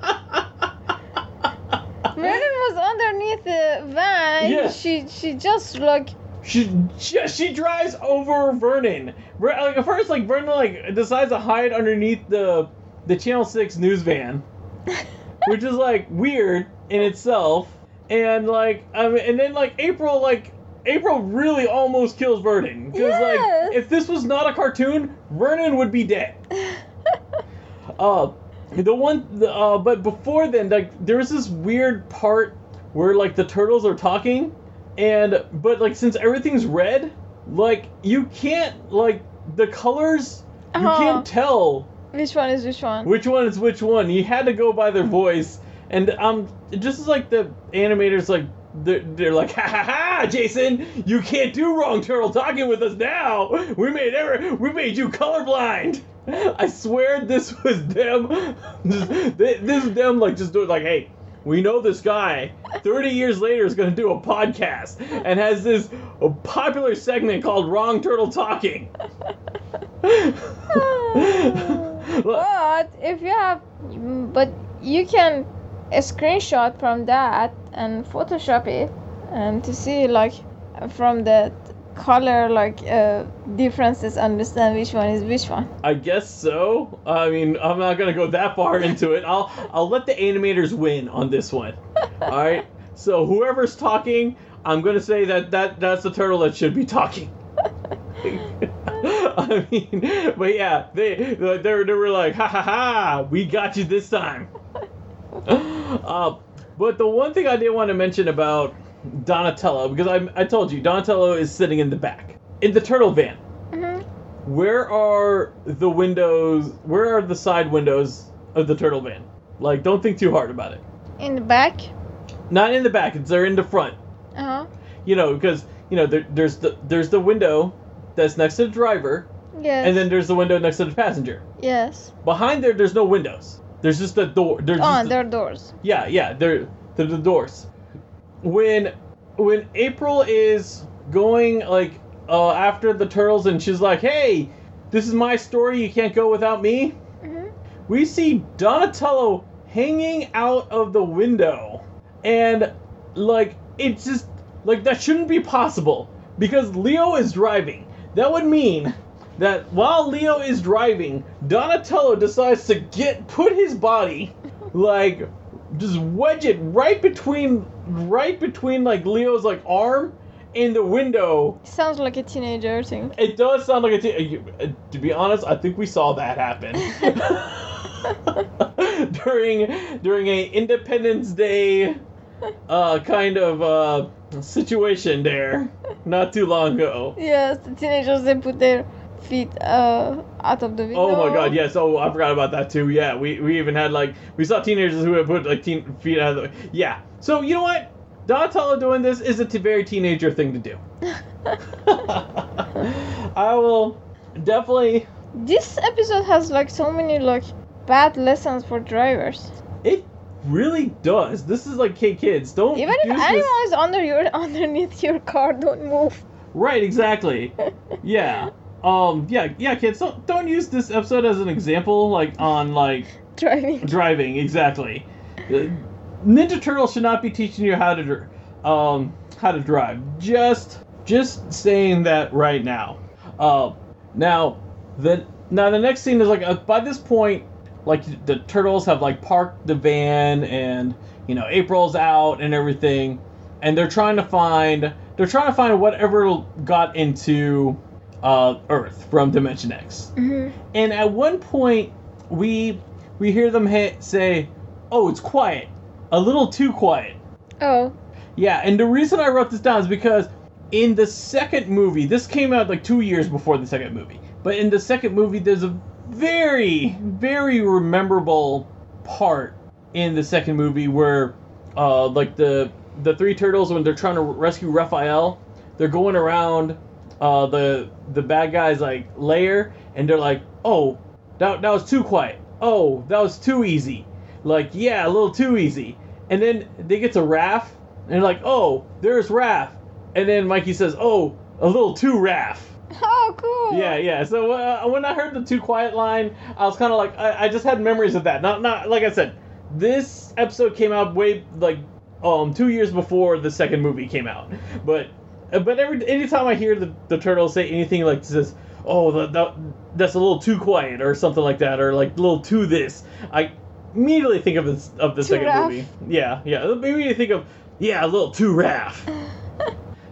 Vernon was underneath the van. Yeah. She she just like She, she she drives over Vernon. Ver- Like at first, like Vernon like decides to hide underneath the the Channel Six news van, which is like weird in itself. And like I mean, and then like April like April really almost kills Vernon because Yes. like if this was not a cartoon, Vernon would be dead. Uh, the one, the, uh, but before then, like there was this weird part where like the turtles are talking, and but like since everything's red, like you can't like the colors, you Uh-huh. can't tell which one is which one? which one is which one. You had to go by their voice, and um, just as like the animators like. They're, they're like, ha ha ha, Jason! You can't do wrong turtle talking with us now. We made ever, we made you colorblind. I swear this was them. This, this is them like just doing like, hey, we know this guy 30 years later is going to do a podcast and has this a popular segment called Wrong Turtle Talking. but if you have, but you can a screenshot from that and Photoshop it and to see like from the color like uh, differences understand which one is which one I guess so. I mean, I'm not gonna go that far into it. I'll I'll let the animators win on this one. All right. So whoever's talking, I'm gonna say that that that's the turtle that should be talking. I mean, but yeah, they they they were like, ha ha ha, we got you this time. uh, but the one thing I did want to mention about Donatello, because I I told you Donatello is sitting in the back in the turtle van. hmm Where are the windows? Where are the side windows of the turtle van? Like, don't think too hard about it. in the back Not in the back; it's they're in the front. uh-huh You know, because you know there, there's the there's the window that's next to the driver, yes and then there's the window next to the passenger. yes Behind there, there's no windows. There's just the door. There's oh there are doors Yeah, yeah, they're they're the doors. When when April is going like uh, after the turtles and she's like, "Hey, this is my story. You can't go without me." hmm We see Donatello hanging out of the window, and like it's just like that shouldn't be possible because Leo is driving. That would mean that while Leo is driving, Donatello decides to get put his body like just wedge it right between right between like Leo's like arm and the window. sounds like a teenager thing It does sound like a uh, to be honest, I think we saw that happen. during during a Independence Day uh kind of uh situation there not too long ago. yes the teenagers they put their feet uh out of the window Oh my god, yes. Oh, I forgot about that too. Yeah, we, we even had like we saw teenagers who had put like teen feet out of the Yeah. So you know what? Donatello doing this is a t- very teenager thing to do. I will definitely this episode has like so many like bad lessons for drivers it really does. This is like hey kids, don't even if anyone is under your underneath your car don't move Right, exactly. yeah. Um yeah, yeah kids, don't don't use this episode as an example like on like driving driving exactly Uh, ninja turtles should not be teaching you how to dr- um how to drive just just saying that right now uh now the now the next scene is like uh, by this point like the turtles have like parked the van and you know april's out and everything and they're trying to find they're trying to find whatever got into uh earth from dimension x. Hmm and at one point we we hear them ha- say oh it's quiet. A little too quiet. Oh. Yeah and the reason i wrote this down is because in the second movie this came out like two years before the second movie but in the second movie there's a very very memorable part in the second movie where uh like the the three turtles when they're trying to rescue raphael they're going around uh the the bad guy's like lair and they're like oh that, that was too quiet. Oh that was too easy. Like yeah a little too easy. And then they get to Raph and they're like oh there's Raph. And then Mikey says oh a little too Raph oh cool yeah, yeah. So uh, when I heard the too quiet line, I was kind of like, I, I just had memories of that. Not, not like I said, this episode came out way like um two years before the second movie came out. But uh, but every anytime I hear the, the turtles say anything like this, oh that, that that's a little too quiet or something like that, or like a little too this, I immediately think of this of the Too second movie. Yeah, yeah. Maybe you think of yeah, a little too Raph.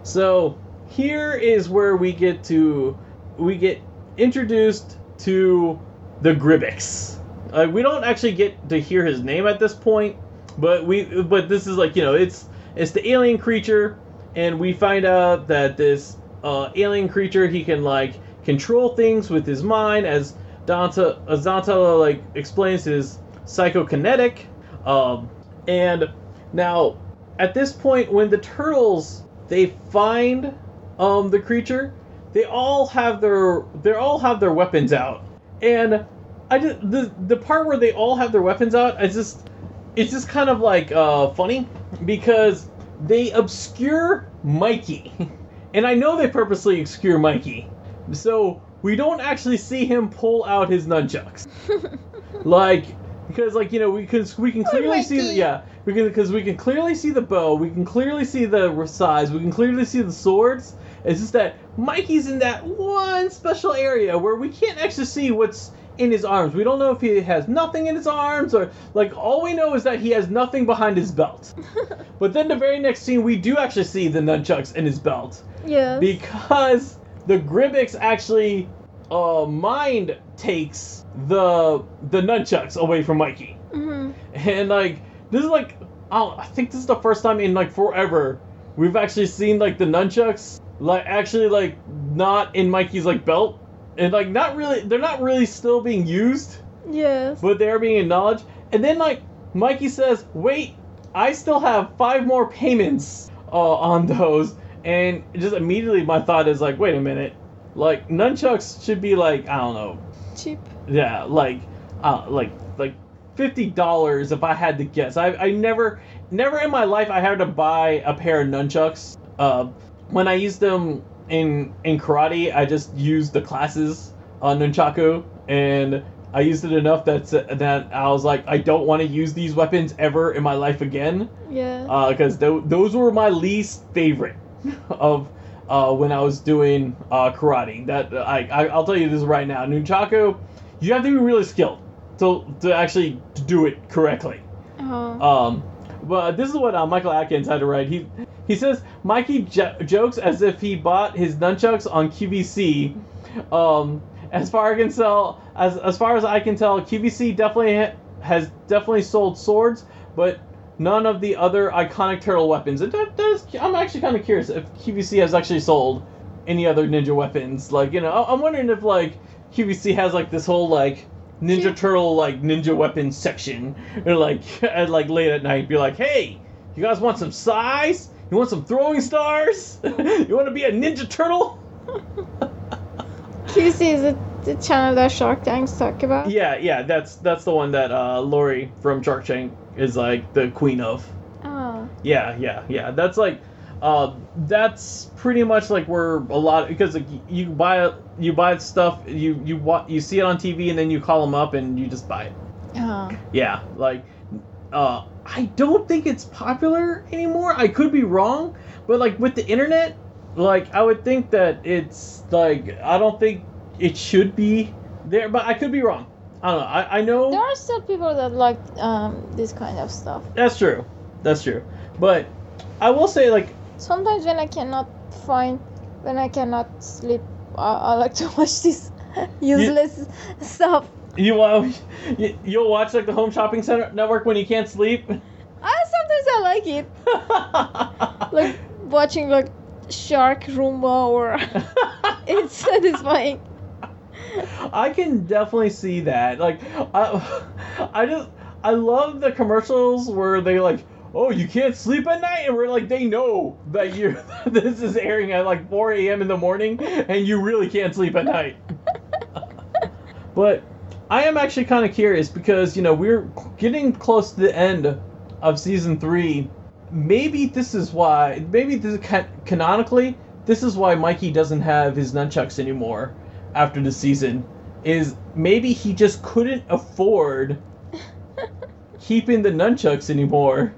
So here is where we get to we get introduced to the Grybyx. Uh, we don't actually get to hear his name at this point, but we but this is like you know it's it's the alien creature, and we find out that this uh, alien creature he can like control things with his mind as Dante as Donatello like explains his psychokinetic, um, and now at this point when the turtles they find um the creature they all have their they all have their weapons out. And i just the the part where they all have their weapons out i just it's just kind of like uh, funny because they obscure Mikey, and I know they purposely obscure Mikey, so we don't actually see him pull out his nunchucks. like because like you know we can we can clearly see the, yeah we can because we can clearly see the bow we can clearly see the size we can clearly see the swords it's just that mikey's in that one special area where we can't actually see what's in his arms. We don't know if he has nothing in his arms or like all we know is that he has nothing behind his belt. But then the very next scene we do actually see the nunchucks in his belt. Yes. because the Grybyx actually uh, mind takes the the nunchucks away from Mikey, hmm and like this is like oh, I think this is the first time in like forever we've actually seen like the nunchucks like actually like not in Mikey's like belt, and like not really they're not really still being used, Yes. but they're being acknowledged. And then like Mikey says, "Wait, I still have five more payments uh, on those." And just immediately my thought is like, "Wait a minute, like nunchucks should be like I don't know, Cheap. yeah, like uh, like like fifty dollars if I had to guess. I I never never in my life I had to buy a pair of nunchucks. Uh, when I used them in in karate, I just used the classes on nunchaku, and I used it enough that that I was like, I don't want to use these weapons ever in my life again, Yeah. because th- those were my least favorite of. Uh, when I was doing uh, karate, that I, I I'll tell you this right now, nunchaku, you have to be really skilled to to actually do it correctly. uh Um, but this is what uh, Michael Atkins had to write. He he says Mikey j- jokes as if he bought his nunchucks on QVC. Um, as far I can tell, as as far as I can tell, QVC definitely ha- has definitely sold swords, but none of the other iconic turtle weapons. And that, that is, I'm actually kind of curious if QVC has actually sold any other ninja weapons. Like you know, I'm wondering if like QVC has like this whole like Ninja. Turtle like ninja weapons section, or like at like late at night, be like, hey, you guys want some size? You want some throwing stars? you want to be a Ninja Turtle? QC is it the channel that Shark Tanks talk about? Yeah, yeah, that's that's the one that uh, Lori from Shark Tank is like the queen of. Oh. Yeah, yeah, yeah. That's like, uh, that's pretty much like where a lot because like, you buy you buy stuff you you wa- you see it on TV and then you call them up and you just buy it. Oh. Yeah, like, uh, I don't think it's popular anymore. I could be wrong, but like with the internet, like I would think that it's like I don't think it should be there, but I could be wrong. I don't know. I, I know There are still people that like um this kind of stuff. that's true. That's true. But I will say like Sometimes when I cannot find, when I cannot sleep, I, I like to watch this useless stuff. You uh, you, you'll watch like the Home Shopping Center Network when you can't sleep. I sometimes I like it, like watching like Shark Roomba or it's satisfying. I can definitely see that. Like, I, I just, I love the commercials where they like, oh, you can't sleep at night, and we're like, they know that you, this is airing at like 4 a.m. in the morning, and you really can't sleep at night. but I am actually kind of curious because you know we're getting close to the end of season three. Maybe this is why. Maybe this ca- canonically, this is why Mikey doesn't have his nunchucks anymore after the season. Is maybe he just couldn't afford keeping the nunchucks anymore.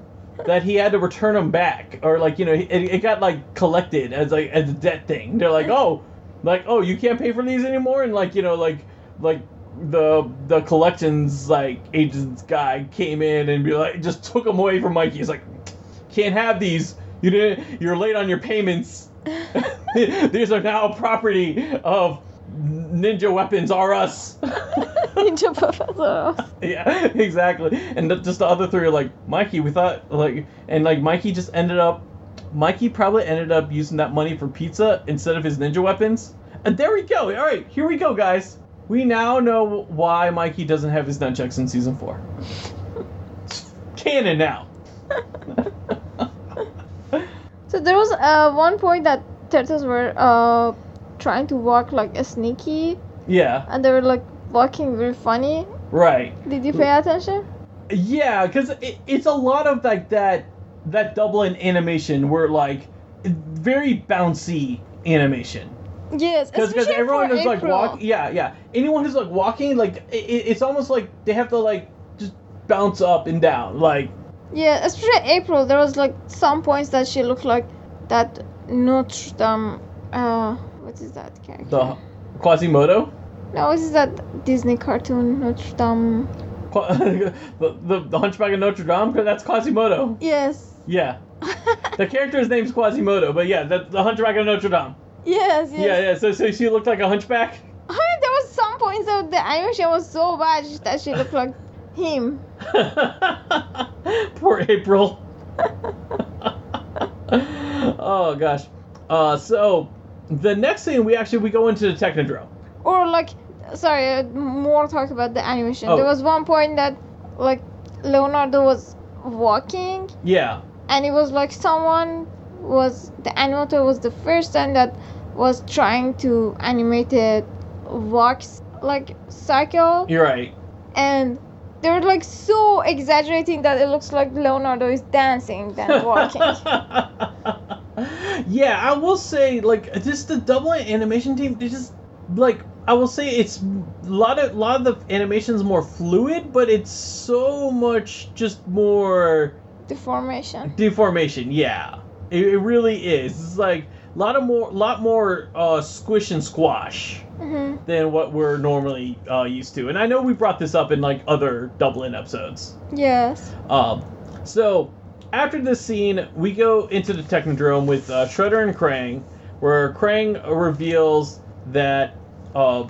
That he had to return them back, or like you know, it, it got like collected as like as a debt thing. They're like, oh, like oh, you can't pay for these anymore, and like you know, like like the the collections like agents guy came in and be like just took them away from Mikey. He's like, can't have these. You didn't. You're late on your payments. these are now property of Ninja Weapons R Us. Ninja Professor. yeah, exactly. And th- just the other three are like, Mikey, we thought like, and like Mikey just ended up, Mikey probably ended up using that money for pizza instead of his ninja weapons. And there we go. All right, here we go, guys. We now know why Mikey doesn't have his nunchucks in season four. It's canon now. So there was uh, one point that turtles were uh, trying to walk like a sneaky, Yeah, and they were like walking very funny. right. Did you pay attention? Yeah, because it, it's a lot of like that that Dublin animation where like very bouncy animation. Yes, Because especially everyone is like walk. Yeah, yeah. Anyone who's like walking, like it, it's almost like they have to like just bounce up and down. Like Yeah, especially April. There was like some points that she looked like that Notre Dame. Uh, what is that character? the Quasimodo. No, this is that Disney cartoon Notre Dame? The, the the Hunchback of Notre Dame. 'cause that's Quasimodo. Yes. Yeah. The character's name's Quasimodo, but yeah, the, the Hunchback of Notre Dame. Yes, yes. Yeah, yeah. So, so she looked like a hunchback. I mean, there was some points of the animation was so bad that she looked like him. Poor April. oh gosh. Uh, so the next thing we actually we go into the Technodrome. Or like, sorry, uh, more talk about the animation. Oh. There was one point that like Leonardo was walking, Yeah. and it was like someone was the animator was the first time that was trying to animate a walk like cycle, You're right. and they're like so exaggerating that it looks like Leonardo is dancing than walking. yeah, I will say like just the Dublin animation team. They just like I will say it's a lot of a lot of the animation's more fluid, but it's so much just more Deformation. deformation. Yeah, it, it really is. It's like lot of more, lot more uh, squish and squash hmm than what we're normally uh, used to. And I know we brought this up in like other Dublin episodes. Yes. Um, so after this scene, we go into the Technodrome with uh, Shredder and Krang, where Krang reveals that uh,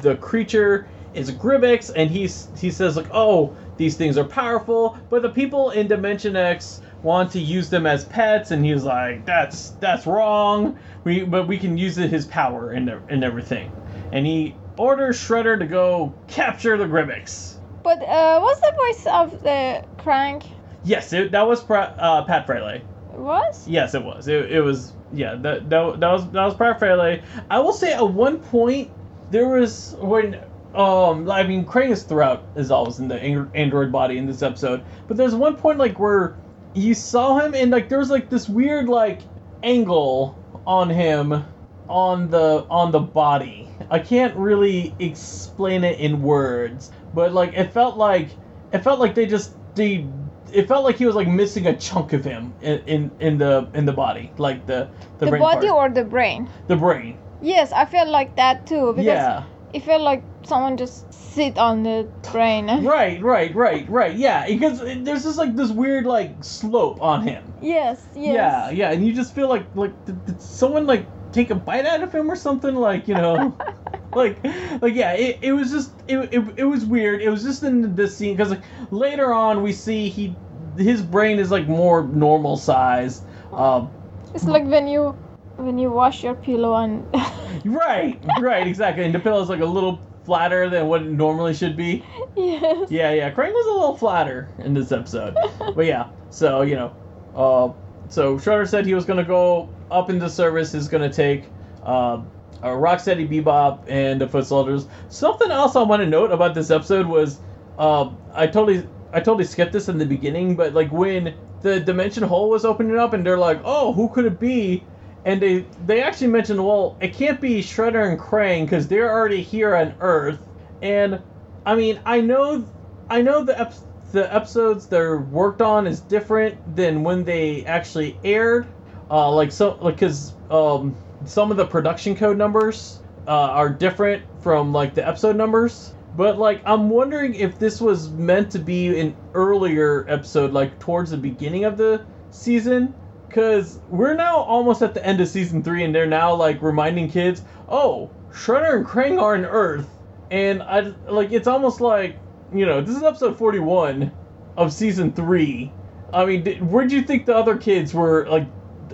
the creature is a Grybyx, and he's he says like, "Oh, these things are powerful, but the people in Dimension X want to use them as pets," and he's like, "That's that's wrong. We but we can use it, his power and and everything." And he orders Shredder to go capture the Grybyx. But uh, what's the voice of the Krang? Yes, it, that was pra- uh, Pat Fraley. It was? Yes, it was. It, it was. Yeah, that, that that was that was Pat Fraley. I will say at one point there was when um I mean Krang is throughout as always in the android body in this episode, but there's one point like where you saw him and like there was like this weird like angle on him on the on the body. I can't really explain it in words, but like it felt like it felt like they just they it felt like he was like missing a chunk of him in in, in the in the body, like the the, The, body part. or the brain? the brain. Yes, I felt like that too because Yeah. It felt like someone just sit on the brain. Right, right, right, right. Yeah, because there's just like this weird like slope on him. Yes, yes. Yeah, yeah, and you just feel like like did, did someone like take a bite out of him or something like you know, like like yeah, it, it was just it, it, it was weird. It was just in this scene because like later on we see he his brain is like more normal size. Um, It's like when you when you wash your pillow and right, right, exactly. And the pillow is like a little flatter than what it normally should be. yes. Yeah, yeah. Krang was a little flatter in this episode, but yeah. So you know, uh, so Shredder said he was gonna go up into service. Is gonna take uh, a Rocksteady Bebop and the Foot Soldiers. Something else I want to note about this episode was, uh, I totally, I totally skipped this in the beginning, but like when the dimension hole was opening up and they're like, oh, who could it be? And they they actually mentioned, well, it can't be Shredder and Krang because they're already here on Earth. And I mean, I know, I know the ep- the episodes they're worked on is different than when they actually aired. Uh, like so, like because um, some of the production code numbers uh, are different from like the episode numbers. But like, I'm wondering if this was meant to be an earlier episode, like towards the beginning of the season, because we're now almost at the end of season three, and they're now like reminding kids, "Oh, Shredder and Krang are on Earth," and I like it's almost like you know this is episode 41 of season three. I mean, did, where'd you think the other kids were like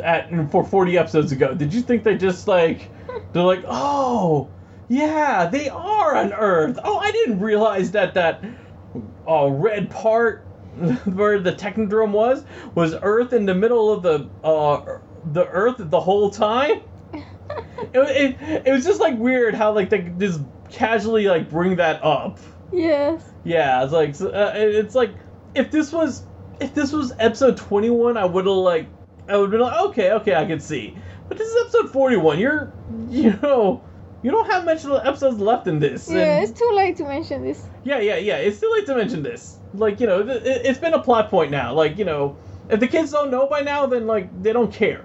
at for 40 episodes ago? Did you think they just like they're like, oh, yeah, they are on Earth. Oh, I didn't realize that that uh, red part where the Technodrome was was Earth in the middle of the uh the Earth the whole time. It, it, it was just like weird how like they just casually like bring that up. Yes. Yeah, it's like uh, it- it's like if this was if this was episode 21, I would have like I would be like, okay, okay, I can see. But this is episode 41. You're you know you don't have much episodes left in this. Yeah, it's too late to mention this. yeah, yeah, yeah. It's too late to mention this. Like, you know, th- it- it's been a plot point now. Like, you know, if the kids don't know by now, then, like, they don't care.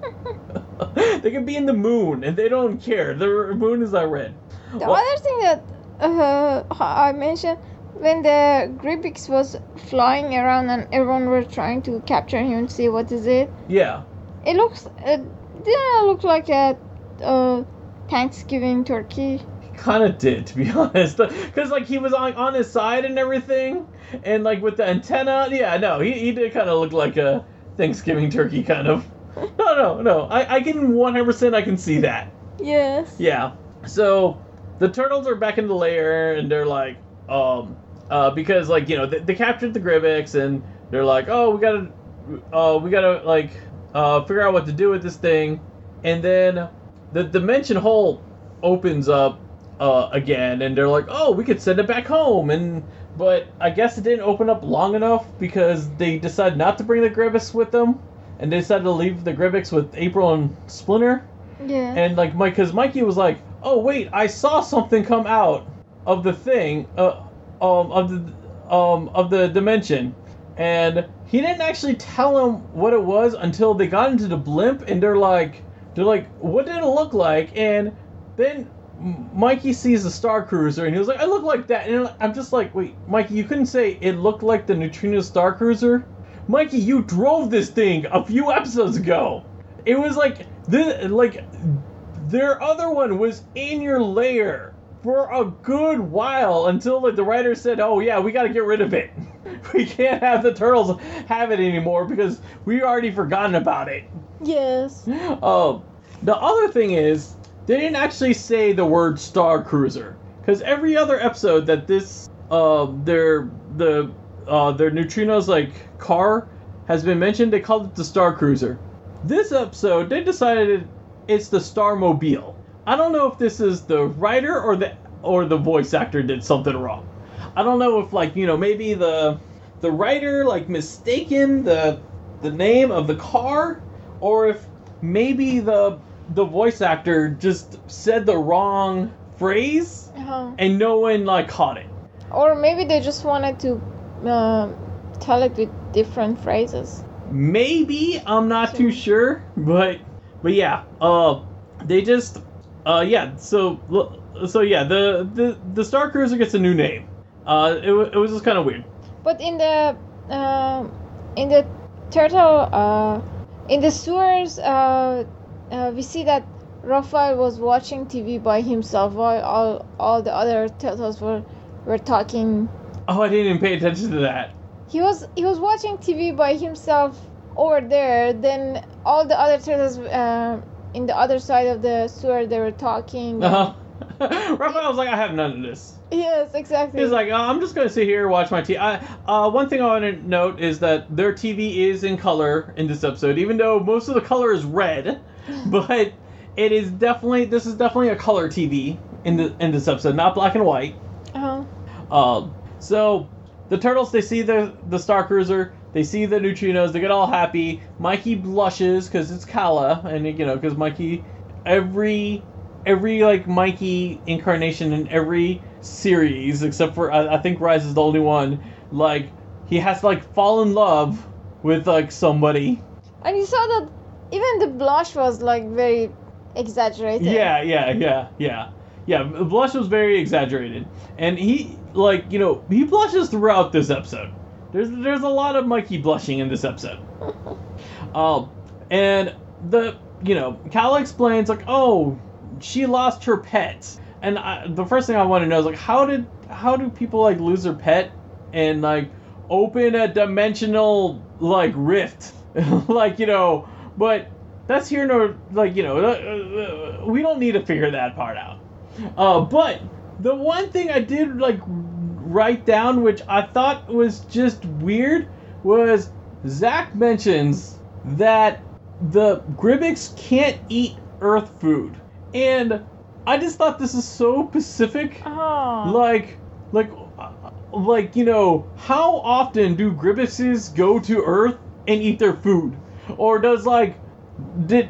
they could be in the moon and they don't care. The moon is not red. The Well- other thing that uh, I mentioned when the Grybyx was flying around and everyone were trying to capture him and see what is it. Yeah. It looks it didn't look like a uh, Thanksgiving turkey. Kind of did, to be honest. Because, like, he was on, on his side and everything. And, like, with the antenna. Yeah, no, he, he did kind of look like a Thanksgiving turkey, kind of. No, no, no. I, I can 100% I can see that. Yes. Yeah. So the turtles are back in the lair and they're like, um, uh, because like you know they, they captured the Grybyx and they're like, oh, we gotta, uh, we gotta like, uh, figure out what to do with this thing, and then the dimension hole opens up, uh, again, and they're like, oh, we could send it back home, and but I guess it didn't open up long enough because they decided not to bring the Grybyx with them, and they decided to leave the Grybyx with April and Splinter. Yeah. And like Mike, because Mikey was like, "Oh wait, I saw something come out of the thing, uh, um, of the, um, of the dimension," and he didn't actually tell him what it was until they got into the blimp, and they're like, they're like, "What did it look like?" And then Mikey sees the Star Cruiser, and he was like, "I look like that," and I'm just like, "Wait, Mikey, you couldn't say it looked like the Neutrino Star Cruiser." Mikey, you drove this thing a few episodes ago. It was like the like their other one was in your lair for a good while until like the writer said, "Oh yeah, we got to get rid of it. we can't have the turtles have it anymore because we already forgotten about it." yes. Um, the other thing is they didn't actually say the word Star Cruiser because every other episode that this uh their the uh their neutrinos like car has been mentioned, they called it the Star Cruiser. This episode, they decided it's the Starmobile. I don't know if this is the writer or the or the voice actor did something wrong. I don't know if like you know maybe the the writer like mistaken the the name of the car or if maybe the the voice actor just said the wrong phrase Uh-huh. and no one like caught it. Or maybe they just wanted to um tell it with different phrases. Maybe I'm not too sure, but but yeah, uh, they just uh yeah. So so yeah, the the the Star Cruiser gets a new name. Uh, it, wa- it was just kind of weird. But in the um in the turtle uh, in the sewers uh, uh, we see that Raphael was watching TV by himself while all all the other turtles were were talking. Oh, I didn't even pay attention to that. He was he was watching TV by himself over there. Then all the other turtles uh, in the other side of the sewer they were talking. Uh-huh. Raphael was like, I have none of this. Yes, exactly. He's like, oh, I'm just gonna sit here and watch my TV. I, uh, one thing I want to note is that their TV is in color in this episode, even though most of the color is red, but it is definitely this is definitely a color TV in the in this episode, not black and white. uh-huh. Um, so the turtles they see the the Star Cruiser, they see the neutrinos, they get all happy. Mikey blushes because it's Kala, and you know because Mikey, every every like Mikey incarnation in every series except for I, I think Rise is the only one. Like he has to like fall in love with like somebody. And you saw that even the blush was like very exaggerated. Yeah, yeah, yeah, yeah. Yeah, The blush was very exaggerated. And he like, you know, he blushes throughout this episode. There's there's a lot of Mikey blushing in this episode. um and the you know, Cal explains like, "Oh, she lost her pet." And I, the first thing I want to know is like how did how do people like lose their pet and like open a dimensional like rift? like, you know, but that's here no like you know uh, uh, we don't need to figure that part out uh, but the one thing i did like write down which i thought was just weird was Zak mentions that the Grybyx can't eat earth food and i just thought this is so specific Oh. Ah. like like like you know, how often do Grybyxes go to Earth and eat their food, or does like did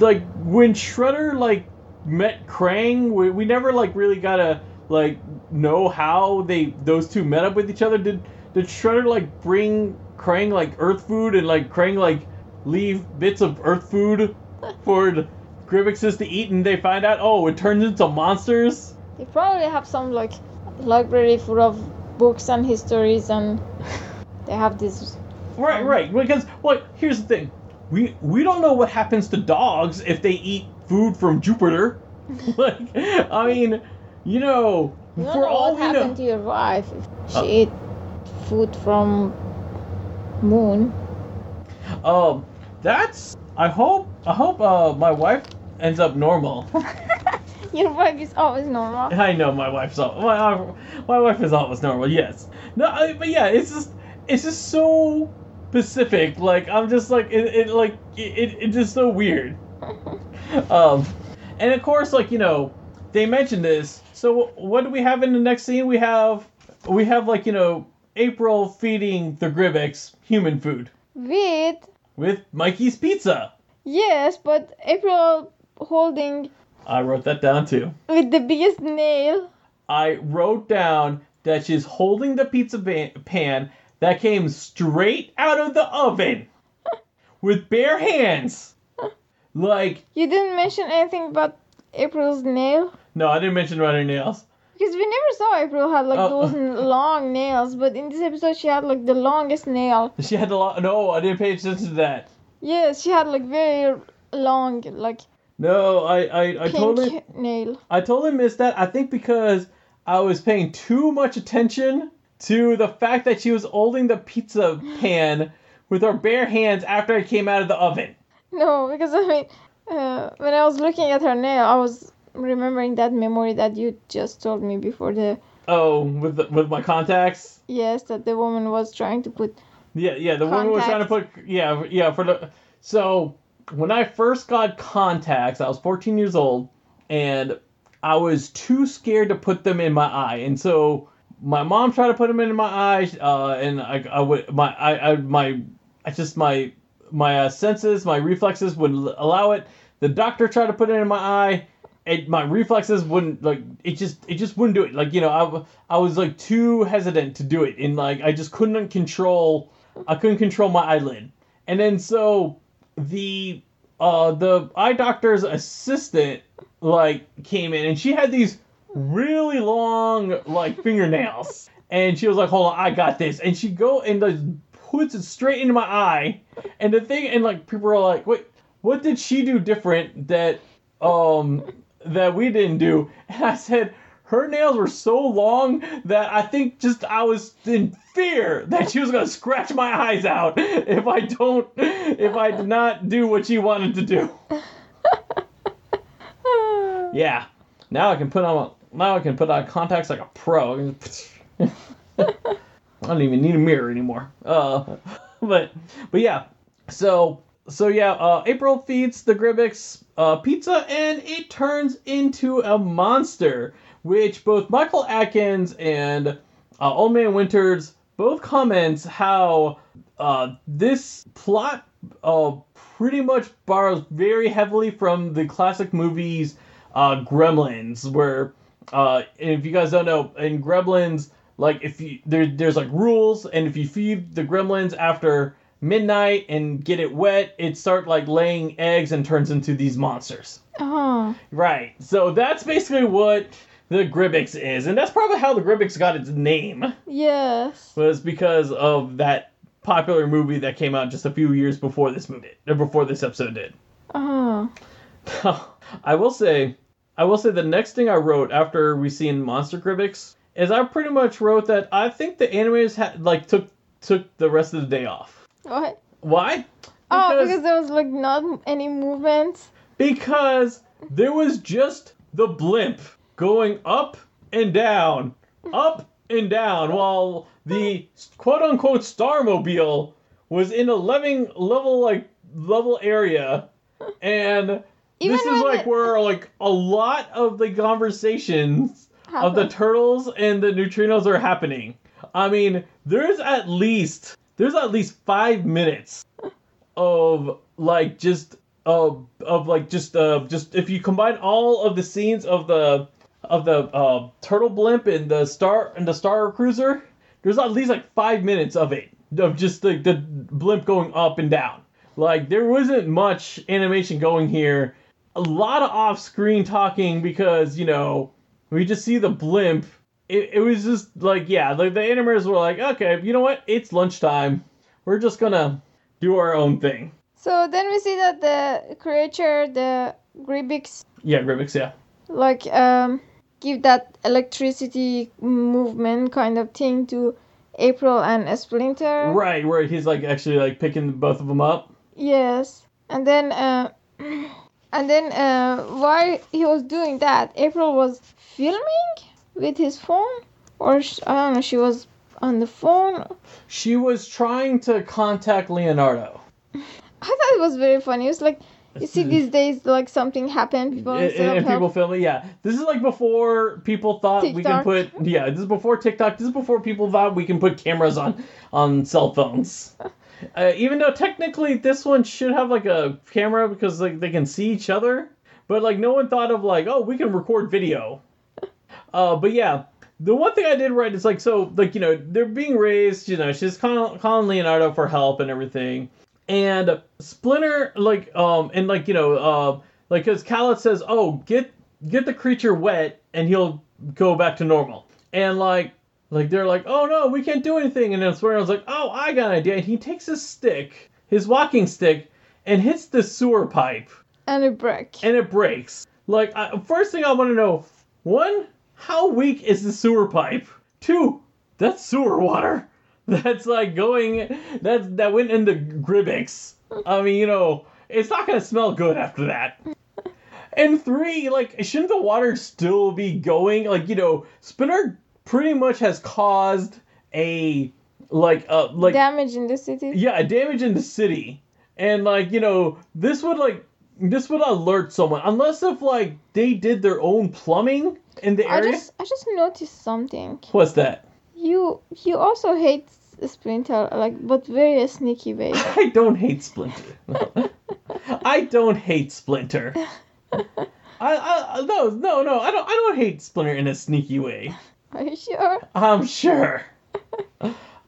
like when Shredder like met Krang, we, we never like really gotta like know how they those two met up with each other. Did did Shredder like bring Krang like Earth food and like Krang like leave bits of Earth food for Grybyxes to eat, and they find out oh it turns into monsters. They probably have some like library full of books and histories, and they have this. Right, right. Because well, here's the thing. We we don't know what happens to dogs if they eat food from Jupiter. like, I mean, you know, You for know all what we happened know. to your wife if she Oh. ate food from moon. Um, that's. I hope. I hope. Uh, my wife ends up normal. Your wife is always normal. I know my wife's all. My my wife is always normal. Yes. No, I, but yeah, it's just it's just so specific. Like I'm just like it, it like it, it it's just so weird. Um, and of course, like you know, they mentioned this. So what do we have in the next scene? We have we have like you know April feeding the Grybyx human food With with Mikey's pizza. yes, but April holding I wrote that down too. with the biggest nail. I wrote down that she's holding the pizza ba- pan that came straight out of the oven with bare hands. Like, You didn't mention anything about April's nail no, I didn't mention about her nails. because we never saw April had like Oh. those long nails, but in this episode she had like the longest nail. She had a lot. No, I didn't pay attention to that. Yes, she had like very long like No, I, I, I pink totally, nail. I totally missed that. I think because I was paying too much attention to the fact that she was holding the pizza pan with her bare hands after it came out of the oven. No, because I mean, uh, when I was looking at her nail, I was remembering that memory that you just told me before the Oh, with the, with my contacts. yes that the woman was trying to put. Yeah, yeah. The woman was trying to put. Yeah, yeah. For the so when I first got contacts, I was 14 years old, and I was too scared to put them in my eye, and so my mom tried to put them in my eye, uh, and I, I would my I, I my I just my my uh, senses, my reflexes wouldn't allow it. The doctor tried to put it in my eye. It, my reflexes wouldn't like it just it just wouldn't do it like you know I I was like too hesitant to do it and like I just couldn't control I couldn't control my eyelid and then so the uh the eye doctor's assistant like came in and she had these really long like fingernails. And she was like hold on I got this. And she go and like puts it straight into my eye. And the thing and like people are like wait what did she do different that um that we didn't do? And i said her nails were so long that i think just i was in fear that she was to scratch my eyes out if i don't if i did not do what she wanted to do. Yeah. Now i can put on now i can put on contacts like a pro. I don't even need a mirror anymore. Uh, but but yeah, so so yeah, uh, April feeds the Grybyx uh, pizza and it turns into a monster, which both Michael Atkins and uh, Old Man Winters both comments how uh, this plot uh, pretty much borrows very heavily from the classic movies uh, Gremlins, where uh, if you guys don't know, in Gremlins, like if you there, there's like rules, and if you feed the Gremlins after midnight and get it wet, it start like laying eggs and turns into these monsters. Oh, Right. So that's basically what the Grybyx is, and that's probably how the Grybyx got its name yes. was because of that popular movie that came out just a few years before this movie, or before this episode did. Oh, I will say, I will say the next thing I wrote after we seen Monster Grybyx is I pretty much wrote that I think the animators had like took took the rest of the day off. what? Why? Oh, because there was like not any movement. because there was just the blimp going up and down, up and down, while the quote unquote Starmobile was in a living level like level area, and Even this is like it- where like a lot of the conversations of the turtles and the neutrinos are happening. I mean, there's at least there's at least five minutes of like just of of like just uh just if you combine all of the scenes of the of the uh turtle blimp and the star and the star cruiser, there's at least like five minutes of it of just like the blimp going up and down. Like there wasn't much animation going here. A lot of off-screen talking because you know we just see the blimp. It, it was just like yeah, like the animators were like, okay, you know what? It's lunchtime. We're just gonna do our own thing. So then we see that the creature, the Grybyx, Yeah, Grybyx, yeah. like um give that electricity movement kind of thing to April and Splinter. Right, where he's like actually like picking both of them up. Yes, and then uh, and then uh, while he was doing that, April was filming with his phone, or sh- I don't know, she was on the phone. She was trying to contact Leonardo. I thought it was very funny. It was like you see these days, like something happened, people and, and people film it. Yeah, this is like before people thought we can put. Yeah, this is before TikTok. This is before people thought we can put cameras on on cell phones. Uh, even though technically this one should have like a camera because like they can see each other, but like no one thought of like oh we can record video. Uh, but yeah, the one thing I did right is like so like you know they're being raised. You know she's calling, calling Leonardo for help and everything, and Splinter like um and like you know uh like because Khaled says oh get get the creature wet and he'll go back to normal and like like they're like oh no we can't do anything and then Splinter's like oh I got an idea and he takes his stick his walking stick and hits the sewer pipe and it breaks and it breaks. Like, I, first thing I want to know: one, how weak is the sewer pipe? Two, that's sewer water. That's like going. That that went into Grybyx. I mean, you know, it's not gonna smell good after that. And three, like, shouldn't the water still be going? Like, you know, Spinner pretty much has caused a like uh like Damage in the city. yeah, damage in the city. And like, you know, this would like this would alert someone unless if like they did their own plumbing in the I area. just I just noticed something. What's that? You you also hate Splinter like but very sneaky way. I don't hate Splinter. I don't hate Splinter. I, I no no no I don't I don't hate Splinter in a sneaky way. Are you sure? I'm sure.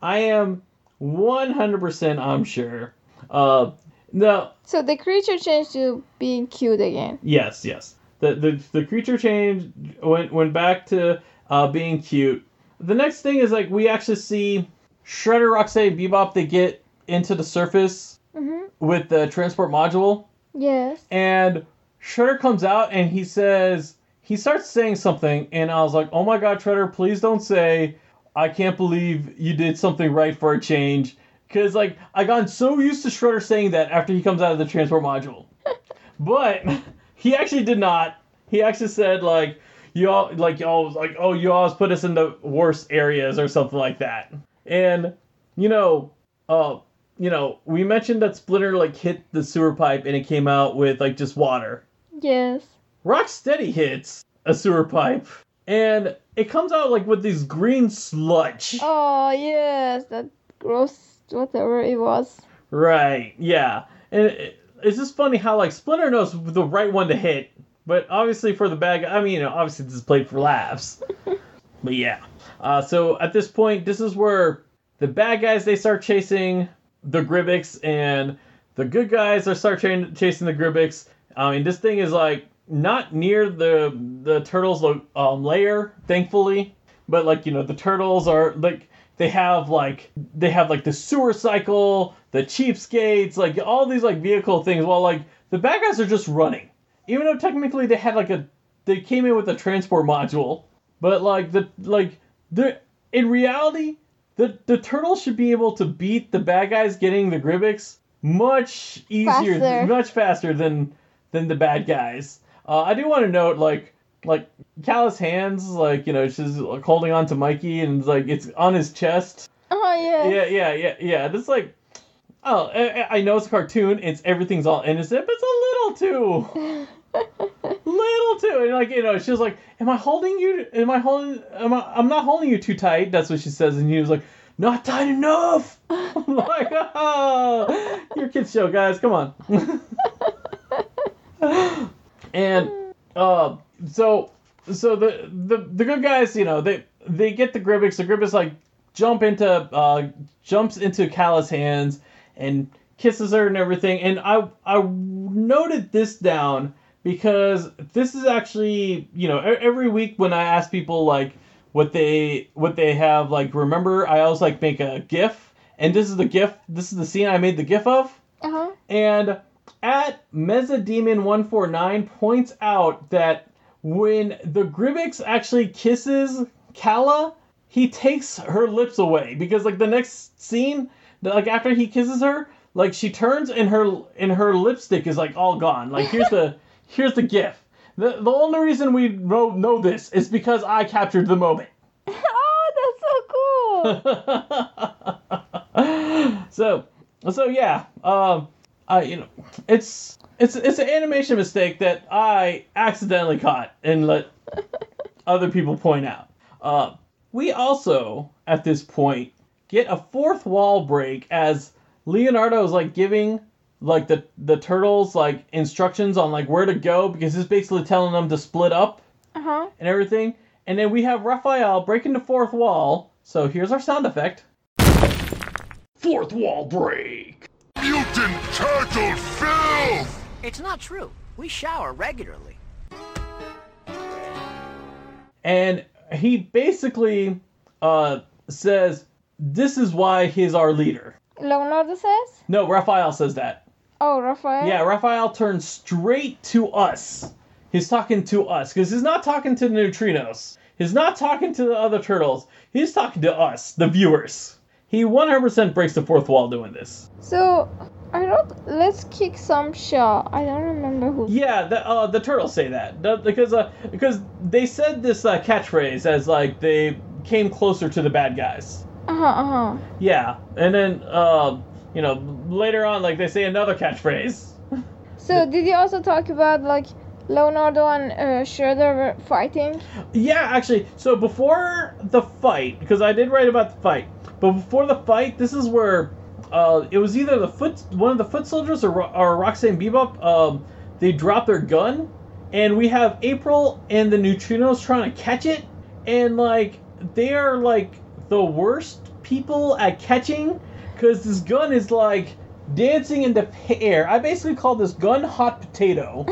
I am 100% I'm sure. Uh no So the creature changed to being cute again. Yes, yes. The the, the creature changed went went back to uh, being cute. The next thing is like we actually see Shredder, Roxanne, Bebop. They get into the surface Mhm. with the transport module, Yes. and Shredder comes out and he says he starts saying something, and I was like, oh my god, Shredder, please don't say I can't believe you did something right for a change. Cause like I got so used to Shredder saying that after he comes out of the transport module. But he actually did not. He actually said like you all like y'all was like oh you always put us in the worst areas or something like that. And you know, uh, you know, we mentioned that Splinter like hit the sewer pipe and it came out with like just water. Yes. Rocksteady hits a sewer pipe and it comes out like with this green sludge. Oh yes, that gross whatever it was. Right. Yeah. And it, it's just funny how like Splinter knows the right one to hit, but obviously for the bad guy, I mean, you know, obviously this is played for laughs. but yeah. Uh, so at this point, this is where the bad guys they start chasing the Grybyx, and the good guys are start cha- chasing the Grybyx. I mean, this thing is like not near the the turtles um, lair, thankfully, but like you know the turtles are like they have like they have like the sewer cycle, the cheapskates, like all these like vehicle things. While like the bad guys are just running, even though technically they had like a they came in with a transport module, but like the like the in reality the the turtles should be able to beat the bad guys getting the Grybyx much easier, Faster. much faster than than the bad guys. Uh, I do want to note like like Kala's hands, like you know, she's like, holding on to Mikey and it's like it's on his chest. Oh yes. Yeah, yeah, yeah, yeah. This like, oh, I, I know it's a cartoon. It's everything's all innocent, but it's a little too, little too, and like you know, she was like, "Am I holding you? Am I holding? Am I? I'm not holding you too tight." That's what she says, and he was like, "Not tight enough." I'm like, oh, your kids show, guys, come on. and uh, so so the the the good guys, you know, they they get the Grybyx. The Grybyx like jump into uh jumps into Kala's hands and kisses her and everything. And I I noted this down because this is actually you know every week when I ask people like what they what they have like remember I always like make a GIF and this is the GIF this is the scene I made the GIF of Uh huh. and at Mezzademon149 points out that when the Grybyx actually kisses Kala, he takes her lips away because like the next scene, like after he kisses her, like she turns and her and her lipstick is like all gone. Like here's the here's the gif. The, the only reason we know, know this is because I captured the moment. oh, that's so cool. so so yeah um i you know it's it's it's an animation mistake that i accidentally caught and let other people point out uh we also at this point get a fourth wall break as leonardo is like giving like the the turtles like instructions on like where to go because he's basically telling them to split up Uh huh. and everything. And then we have Raphael breaking the fourth wall. So here's our sound effect. Fourth wall break. Mutant turtle filth! It's not true. We shower regularly. And he basically uh, says, This is why he's our leader. Leonardo says. No, Raphael says that. Oh, Raphael. Yeah, Raphael turns straight to us. He's talking to us because he's not talking to the neutrinos. He's not talking to the other turtles. He's talking to us, the viewers. He 100% breaks the fourth wall doing this. So I don't. let's kick some shell. I don't remember who. Yeah, the uh, the turtles say that The- because uh, because they said this uh, catchphrase as like they came closer to the bad guys. Uh huh. Uh huh. Yeah, and then uh, you know later on like they say another catchphrase. So did you also talk about like Leonardo and uh, Shredder were fighting? Yeah, actually, so before the fight, because I did write about the fight, but before the fight, this is where uh, it was either the foot, one of the foot soldiers, or, or Roxanne Bebop. Um, they drop their gun, and we have April and the neutrinos trying to catch it, and like they are like the worst people at catching, because this gun is like dancing in the air. I basically call this gun hot potato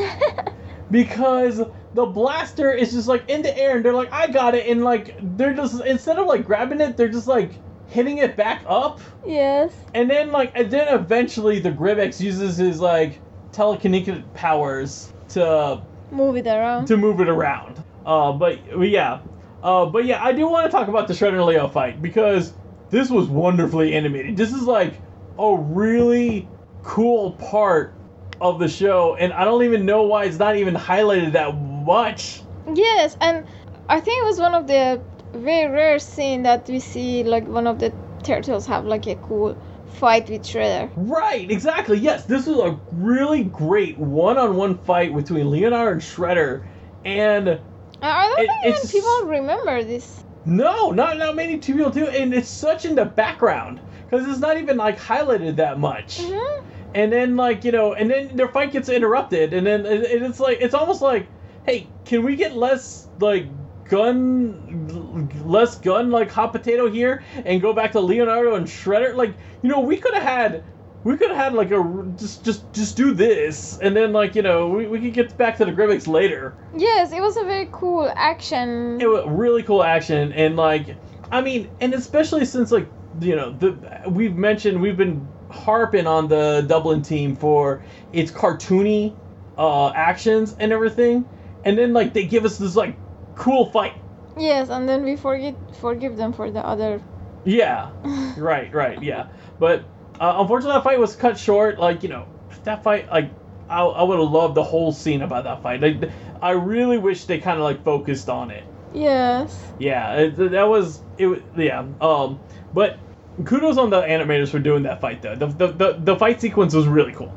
because the blaster is just like in the air and they're like i got it and like they're just instead of like grabbing it they're just like hitting it back up Yes. and then like and then eventually the Grybyx uses his like telekinetic powers to Move it around. to move it around uh but but yeah uh but yeah i do want to talk about the shredder leo fight because this was wonderfully animated this is like a really cool part of the show and i don't even know why it's not even highlighted that much Yes, and I think it was one of the very rare scene that we see like one of the turtles have like a cool fight with Shredder. Right, exactly. Yes, this was a really great one-on-one fight between Leonardo and Shredder, and I- don't It- think even people remember this. No, not not many people do, and it's such in the background because it's not even like highlighted that much. Mhm. And then like you know, and then their fight gets interrupted, and then it, it's like it's almost like, hey, can we get less like gun, less gun like hot potato here, and go back to Leonardo and Shredder? Like you know, we could have had. We could have had like a just just just do this and then like you know we, we could get back to the Grybyx later. Yes, it was a very cool action. It was really cool action and like I mean and especially since like you know the we've mentioned we've been harping on the Dublin team for its cartoony uh, actions and everything and then like they give us this like cool fight. Yes, and then we forget forgive them for the other. Yeah, right, right, yeah. But uh, unfortunately, that fight was cut short. Like you know, that fight, like I, I would have loved the whole scene about that fight. Like, I really wish they kind of like focused on it. Yes. Yeah, it, that was it. wa- Yeah, um, but kudos on the animators for doing that fight though. The the the, the fight sequence was really cool.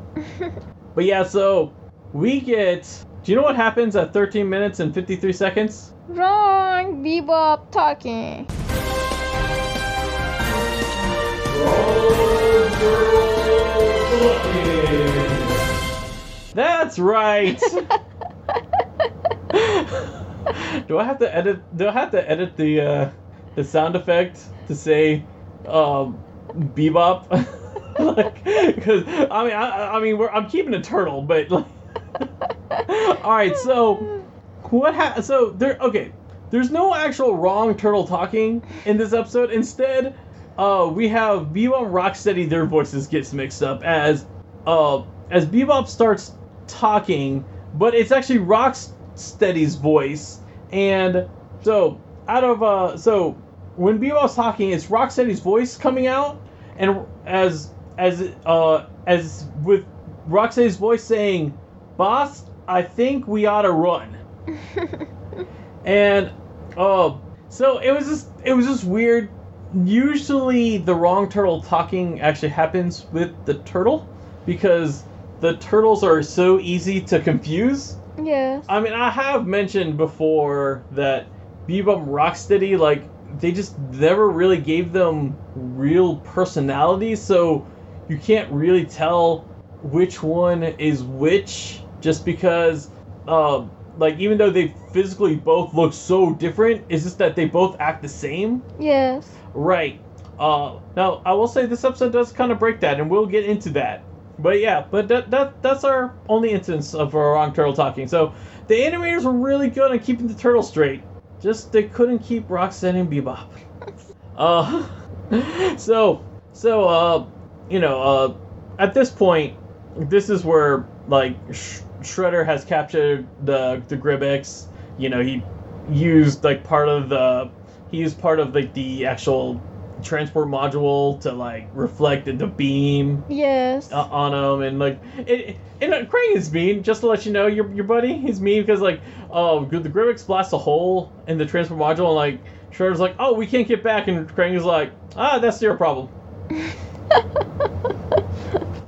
but yeah, so we get Do you know what happens at 13 minutes and 53 seconds? Wrong. Bebop talking. That's right. do I have to edit? Do I have to edit the uh, the sound effect to say um, bebop? like, because I mean, I, I mean, we're, I'm keeping a turtle, but like, all right. So what? Ha- so there. Okay. There's no actual wrong turtle talking in this episode. Instead, uh, we have Bebop and Rocksteady. Their voices gets mixed up as uh, as Bebop starts talking, but it's actually Rocksteady's voice. And so out of uh, so when Bebop's talking, it's Rocksteady's voice coming out, and as as uh as with Rocksteady's voice saying, "Boss, I think we ought to run." and uh, so it was just it was just weird. Usually, the wrong turtle talking actually happens with the turtle because the turtles are so easy to confuse. Yes. I mean, I have mentioned before that Bebop Rocksteady, like, they just never really gave them real personality, so you can't really tell which one is which just because, uh, like, even though they physically both look so different, it's just that they both act the same. Yes. Right. Uh, now, I will say this episode does kind of break that, and we'll get into that. But yeah, but that, that that's our only instance of a wrong turtle talking. So the animators were really good at keeping the turtle straight. Just they couldn't keep Rocksteady and Bebop. uh, so so uh, you know uh, at this point, this is where like Sh- Shredder has captured the the Grybyx. You know he used like part of the he used part of like the actual transport module to like reflect the beam Yes. uh, on him and like it, and uh, Krang is mean just to let you know your, your buddy he's mean because like oh good the Grybyx blasts a hole in the transport module and like Shredder's like oh we can't get back and Krang is like ah that's your problem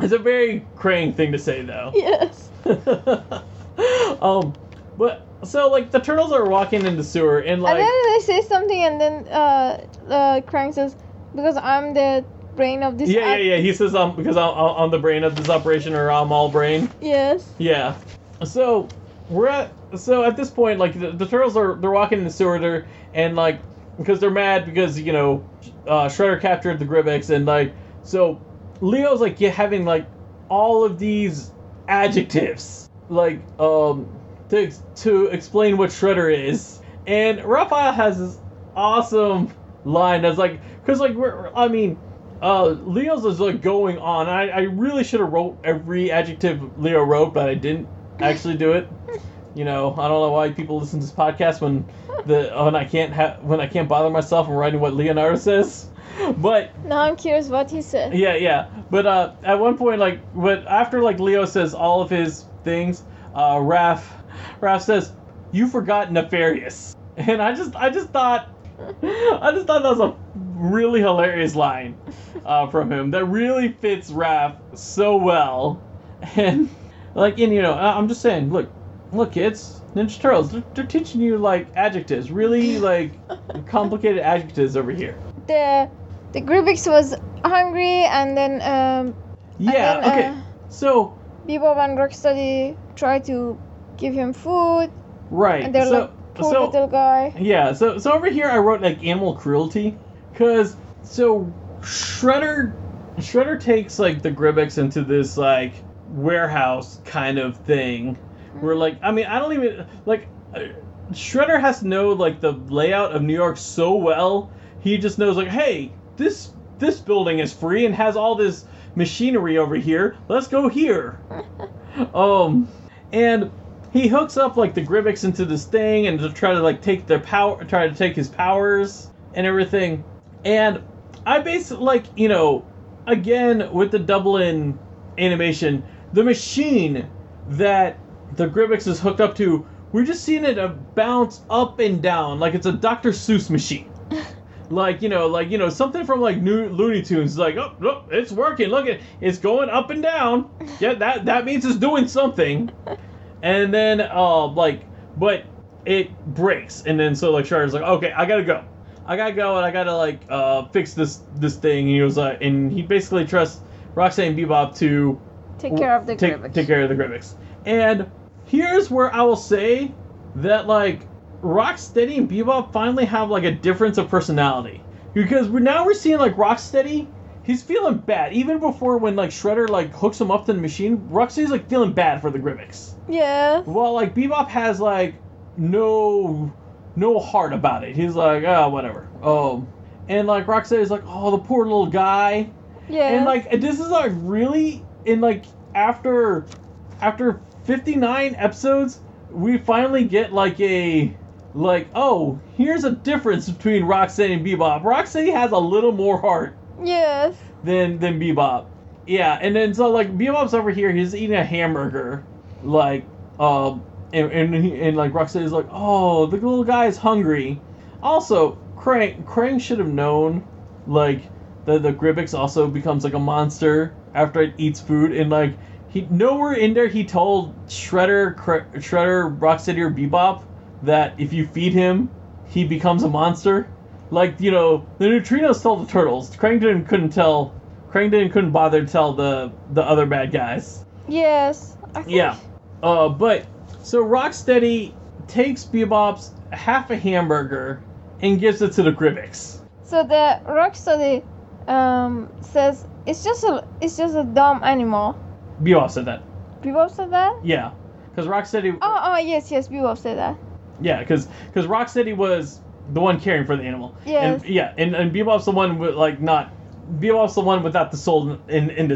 it's a very Krang thing to say though yes. um but so like the turtles are walking in the sewer and like and then they say something, and then uh, uh, Krang says, "Because I'm the brain of this." yeah yeah yeah he says um because I'm, I'm the brain of this operation or I'm all brain Yes. Yeah. So we're at so at this point like the, the turtles are they're walking in the sewer there and like because they're mad because you know uh, Shredder captured the Grybyx and like so Leo's like yeah, having like all of these adjectives like um to to explain what Shredder is and Raphael has this awesome line that's like because like we're I mean uh, Leo's is like going on. I, I really should have wrote every adjective Leo wrote, but I didn't actually do it. You know, I don't know why people listen to this podcast when the when I can't have when I can't bother myself and writing what Leonardo says. But Now I'm curious what he said. yeah, yeah. But uh, at one point, like, but after like Leo says all of his things, uh, Raph, Raph says, "You forgot nefarious," and I just, I just thought, I just thought that was a really hilarious line uh, from him that really fits Raph so well, and like, and you know, I'm just saying, look, look, kids. Ninja Turtles, they're, they're teaching you like adjectives, really like complicated adjectives over here. The the Grybyx was hungry, and then um, Yeah, and then, okay. uh, So, Bebop and Rocksteady try to give him food, right. and they're so, like, "Poor so little guy." yeah, so so over here I wrote like animal cruelty, cause so Shredder Shredder takes like the Grybyx into this like warehouse kind of thing, where like I mean I don't even like Shredder has to know like the layout of New York so well. He just knows like, hey, this this building is free and has all this machinery over here. Let's go here. um, and he hooks up like the Grybyx into this thing and to try to like take their power, try to take his powers and everything. And I basically like you know, again with the Dublin animation, the machine that the Grybyx is hooked up to, we're just seeing it uh, bounce up and down like it's a Dr. Seuss machine. like you know, like you know, something from like New Looney Tunes. Like, oh, look, it's working. Look at it's going up and down. Yeah, that that means it's doing something. and then uh like but it breaks and then so like Shredder's like okay I gotta go I gotta go and I gotta like uh fix this this thing and he was like and he basically trusts Roxanne and Bebop to Take care of the take, take care of the Grybyx. And here's where I will say that like Rocksteady and Bebop finally have like a difference of personality because we're now we're seeing like Rocksteady. He's feeling bad even before when like Shredder like hooks him up to the machine. Rocksteady's like feeling bad for the Grybyx. Yeah. Well, like Bebop has like no no heart about it. He's like ah whatever. Um, and like Rocksteady's like oh the poor little guy. Yeah. And like this is like really in like after after 59 episodes, we finally get like a like oh here's a difference between Roxanne and Bebop. Roxanne has a little more heart Yes. than than Bebop. Yeah, and then so like Bebop's over here, he's eating a hamburger, like um, and and, and like Roxanne's like, oh, the little guy is hungry. Also, Krang Krang should have known, like the the Grybyx also becomes like a monster after it eats food, and like he nowhere in there he told Shredder, Kr- Shredder, Rocksteady, or Bebop that if you feed him, he becomes a monster. Like you know, the neutrinos tell the turtles. Krang didn't couldn't tell. Krang didn't couldn't bother to tell the the other bad guys. Yes. I. Yeah. Uh, but so Rocksteady takes Bebop's half a hamburger and gives it to the Grybyx. So the Rocksteady um says it's just a it's just a dumb animal. Bebop said that. Bebop said that? Yeah, because Rocksteady. Oh, oh yes, yes, Bebop said that. Yeah, because because Rocksteady was the one caring for the animal. Yes. And, yeah, and, and Bebop's the one with like not. Bebop's the one without the soul in in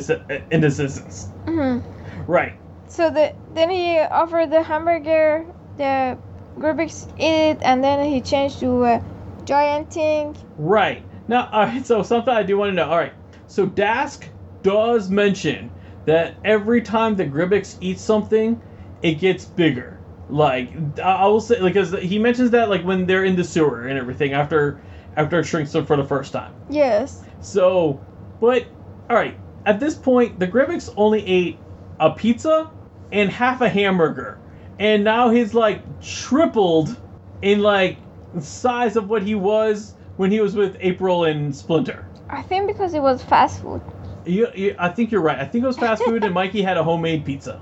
indecisions. hmm Right. So the then he offered the hamburger, the Grybyx ate it, and then he changed to a giant thing. Right. Now, all right, so something I do want to know. All right. So Dask does mention that every time the Grybyx eats something, it gets bigger. Like I will say, because he mentions that like when they're in the sewer and everything after after it shrinks them for the first time. Yes. So, but all right. At this point, the Grybyx only ate a pizza and half a hamburger, and now he's like tripled in like size of what he was when he was with April and Splinter. I think because it was fast food. You, you, I think you're right. I think it was fast food, and Mikey had a homemade pizza,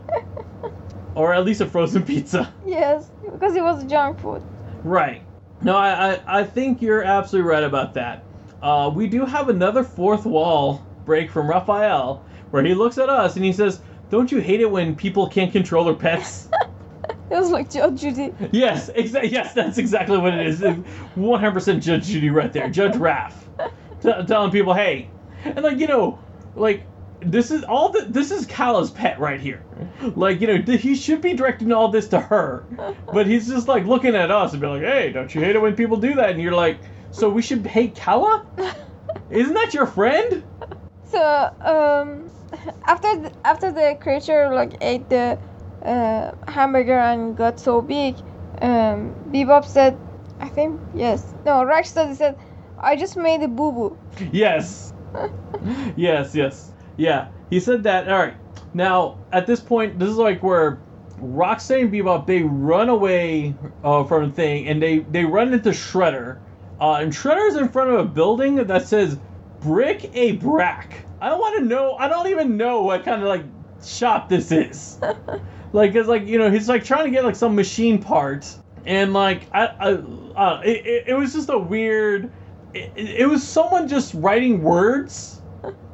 or at least a frozen pizza. Yes, because it was junk food. Right. No, I, I, I think you're absolutely right about that. Uh, we do have another fourth wall break from Raphael, where he looks at us and he says, "Don't you hate it when people can't control their pets?" It was like Judge Judy. yes, exa- yes, that's exactly what it is. 100% Judge Judy right there, Judge Raph, T- telling people, "Hey," and like you know, like this is all the this is Kala's pet right here. Like you know, th- he should be directing all this to her, but he's just like looking at us and be like, "Hey, don't you hate it when people do that?" And you're like, "So we should hate Kala? Isn't that your friend?" So um, after the, after the creature like ate the uh, hamburger and got so big, um, Bebop said, I think yes, no, Rocksteady said, I just made a boo boo. Yes. yes, yes. Yeah, he said that. All right. Now, at this point, this is like where Roxanne and Bebop they run away uh, from the thing, and they they run into Shredder, uh, and Shredder's in front of a building that says "Brick a Brack." I don't want to know. I don't even know what kind of like shop this is. like, it's like you know he's like trying to get like some machine parts, and like I, I uh, it, it, it was just a weird. It, it was someone just writing words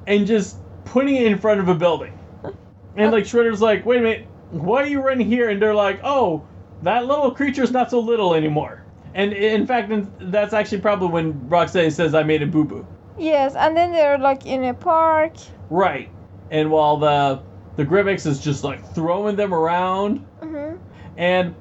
and just putting it in front of a building. And like Shredder's like, wait a minute, why are you running here? And they're like, oh, that little creature's not so little anymore. And in fact, that's actually probably when Roxanne says, I made a boo boo. Yes, and then they're like in a park. Right. And while the the Grybyx is just like throwing them around, hmm and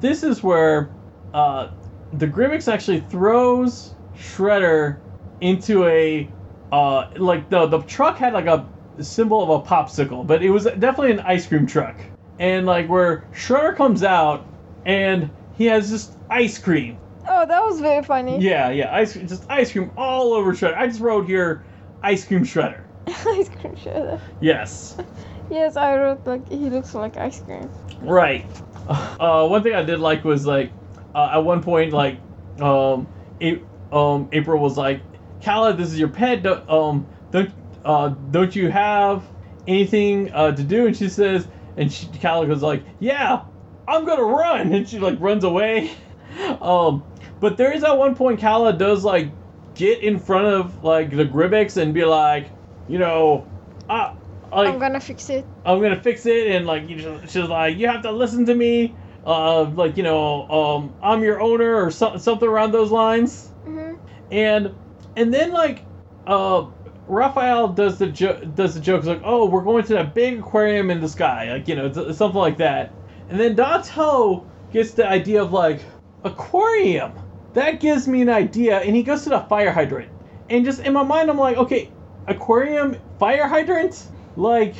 this is where uh, the Grybyx actually throws Shredder into a uh, like the the truck had like a symbol of a popsicle, but it was definitely an ice cream truck. And like where Shredder comes out and he has just ice cream. Oh, that was very funny. Yeah, yeah, ice just ice cream all over Shredder. I just wrote here ice cream Shredder. Ice cream shredder. Yes. Yes, I wrote like he looks like ice cream. Right. Uh, one thing I did like was like uh, at one point like um, A- um April was like, "Kala, this is your pet. Don't, um don't uh don't you have anything uh, to do?" And she says, and she, Kala goes like, "Yeah, I'm gonna run," and she like runs away. um, but there is at one point Kala does like get in front of like the Grybyx and be like, you know, I, like I'm gonna fix it. I'm gonna fix it, and like you know, she's like, you have to listen to me, uh, like you know, um, I'm your owner or so- something around those lines, hmm and and then like, uh, Raphael does the jo- does the joke like, oh, we're going to that big aquarium in the sky, like you know, it's, something like that, and then Donatello gets the idea of like aquarium. That gives me an idea, and he goes to the fire hydrant, and just in my mind, I'm like, okay, aquarium, fire hydrant, like,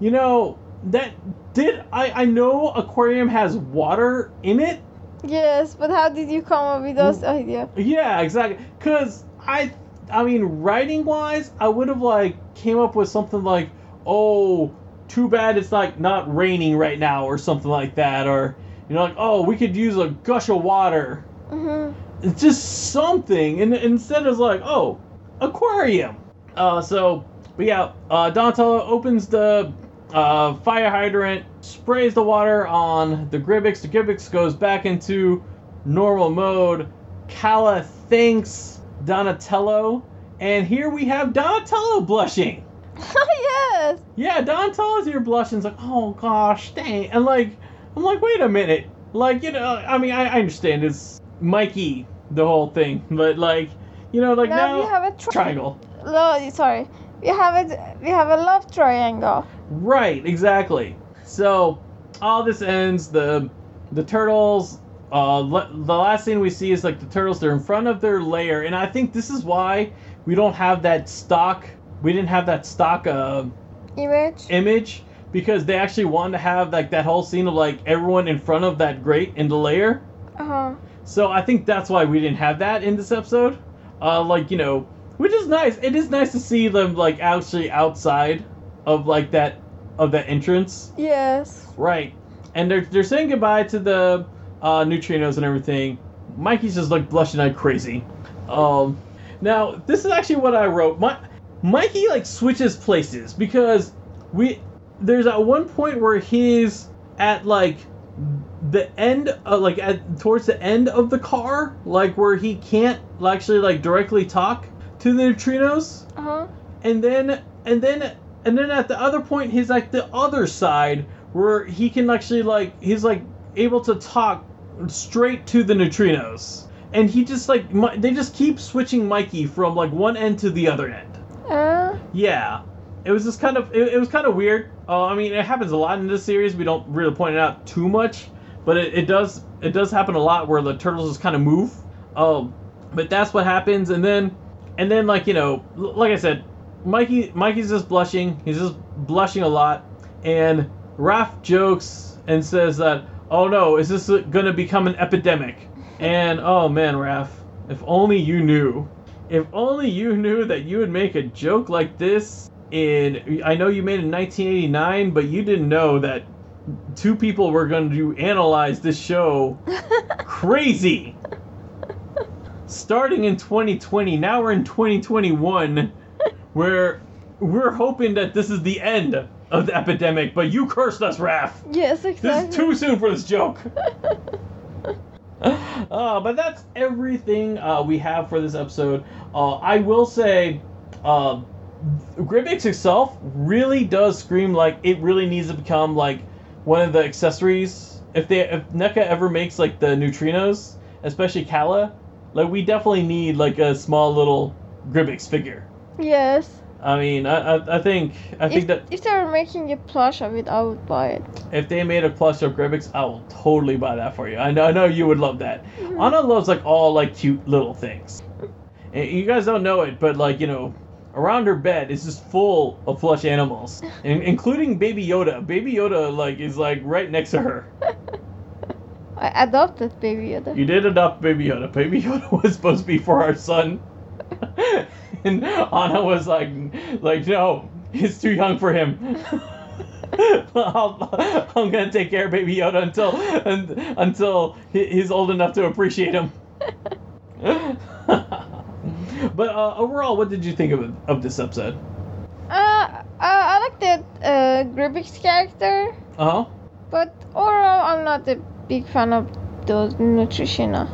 you know, that did I I know aquarium has water in it. Yes, but how did you come up with those idea? Yeah, exactly. Cause I I mean, writing wise, I would have like came up with something like, oh, too bad it's like not raining right now, or something like that, or you know, like, oh, we could use a gush of water. hmm It's just something, and instead it's like, oh, aquarium. Uh, so, but yeah, uh, Donatello opens the uh, fire hydrant, sprays the water on the Grybyx. The Grybyx goes back into normal mode. Kala thanks Donatello, and here we have Donatello blushing. Oh, yes. Yeah, Donatello's here blushing. It's like, oh gosh, dang. And like, I'm like, wait a minute. Like, you know, I mean, I, I understand it's Mikey, the whole thing, but like, you know, like now now, we have a tri- triangle. No, sorry. We have a we have a love triangle. Right, exactly. So, all this ends. The the turtles. Uh, le- the last thing we see is like the turtles. They're in front of their lair, and I think this is why we don't have that stock. We didn't have that stock uh, Image. image because they actually wanted to have like that whole scene of like everyone in front of that grate in the lair. Uh huh. So I think that's why we didn't have that in this episode. Uh, like you know, which is nice. It is nice to see them like actually outside of like that of that entrance. Yes. Right. And they're they're saying goodbye to the uh, neutrinos and everything. Mikey's just like blushing like crazy. Um, now this is actually what I wrote. My Mikey like switches places because we there's at one point where he's at like the end of like at towards the end of the car like where he can't actually like directly talk to the neutrinos Uh huh. and then and then and then at the other point he's like the other side where he can actually like he's like able to talk straight to the neutrinos. And he just like Mi- they just keep switching mikey from like one end to the other end. Uh. yeah. It was just kind of it, it was kind of weird. Uh, i mean it happens a lot in this series. We don't really point it out too much. But it, it does it does happen a lot where the turtles just kind of move. Um but that's what happens. And then and then like you know l- like i said mikey mikey's just blushing. He's just blushing a lot. And Raph jokes and says that oh no is this gonna become an epidemic? And oh man Raph if only you knew. If only you knew that you would make a joke like this in I know you made it in 1989 but you didn't know that two people were going to analyze this show crazy. Starting in 2020 now we're in 2021 where we're hoping that this is the end of the epidemic but you cursed us Raph Yes, exactly. this is too soon for this joke uh, but that's everything uh, we have for this episode. Uh, I will say, uh, itself really does scream like it really needs to become like one of the accessories. If they if NECA ever makes like the neutrinos, especially Kala, like we definitely need like a small little Grybyx figure. Yes. I mean, I, I, I think I think that if they were making a plush of it, I would buy it. if they made a plush of Grybyx, I will totally buy that for you. I know, I know you would love that. Mm-hmm. Anna loves like all like cute little things. Mm-hmm. And you guys don't know it, but like you know, around her bed is just full of plush animals, in- including Baby Yoda. Baby Yoda like is like right next to her. I adopted Baby Yoda. You did adopt Baby Yoda. Baby Yoda was supposed to be for our son, and Anna was like, like no, he's too young for him. I'll, I'm gonna take care of Baby Yoda until un, until he- he's old enough to appreciate him. but uh, overall, what did you think of of this episode? Uh, I, I like the uh, character, Uh huh. but overall, I'm not a big fan of those nutritional.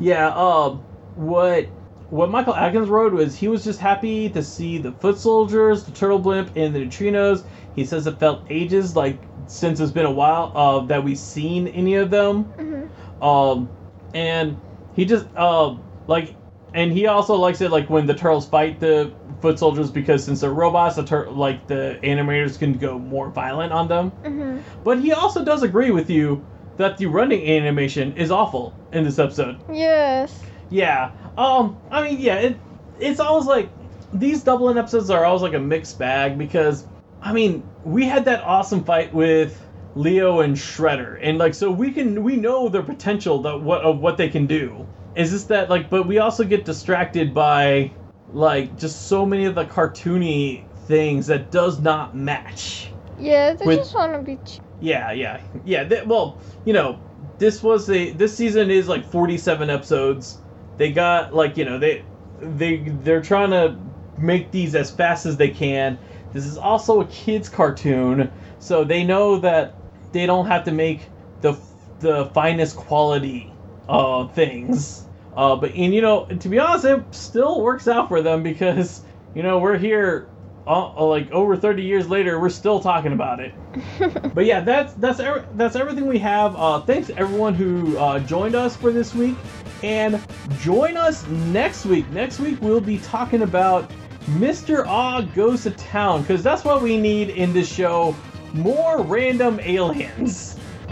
Yeah. Um. What what Michael Atkins wrote was he was just happy to see the foot soldiers, the turtle blimp, and the neutrinos. He says it felt ages like since it's been a while uh, that we've seen any of them. hmm Um, and he just uh, like, and he also likes it like when the turtles fight the foot soldiers because since they're robots, the tur- like the animators can go more violent on them. hmm But he also does agree with you that the running animation is awful in this episode. Yes. Yeah. Um. I mean, yeah. It. It's always like these Dublin episodes are always like a mixed bag because I mean we had that awesome fight with Leo and Shredder, and like so we can we know their potential that what of what they can do. Is this that like? But we also get distracted by like just so many of the cartoony things that does not match. Yeah, they With- just want to be. Ch- Yeah, yeah, yeah. Th- well, you know, this was a this season is like forty-seven episodes. They got like you know they they they're trying to make these as fast as they can. This is also a kids cartoon, so they know that they don't have to make the the finest quality uh things. Uh, but and you know to be honest, it still works out for them because you know we're here. Uh, like over 30 years later, we're still talking about it. But yeah, that's that's that's everything we have. Uh, thanks everyone who uh, joined us for this week, and join us next week. Next week we'll be talking about Mr. Ah goes to town because that's what we need in this show: more random aliens.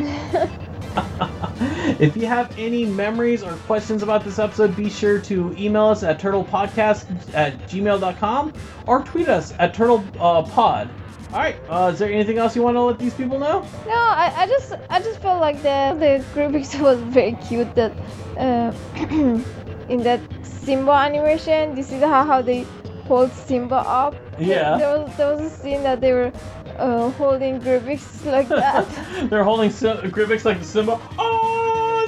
if you have any memories or questions about this episode, be sure to email us at turtlepodcast at gmail.com or tweet us at turtlepod. Uh, pod. All right. Uh, is there anything else you want to let these people know? no, I, I just I just felt like the the Grybyx was very cute. That uh, in that Simba animation, you see how how they hold Simba up. Yeah. There was there was a scene that they were uh, holding Grybyx like that. They're holding Sim- Grybyx like the Simba. Oh,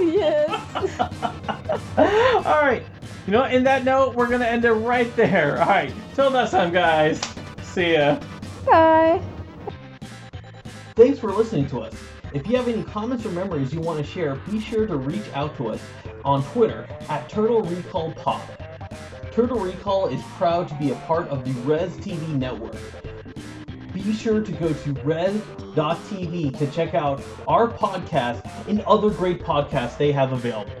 yes. All right. You know, in that note, we're gonna end it right there. All right. Till next time, guys. See ya. Bye. Thanks for listening to us. If you have any comments or memories you want to share, be sure to reach out to us on Twitter at Turtle Recall Pod. Turtle Recall is proud to be a part of the Res TV network. Be sure to go to res.tv to check out our podcast and other great podcasts they have available.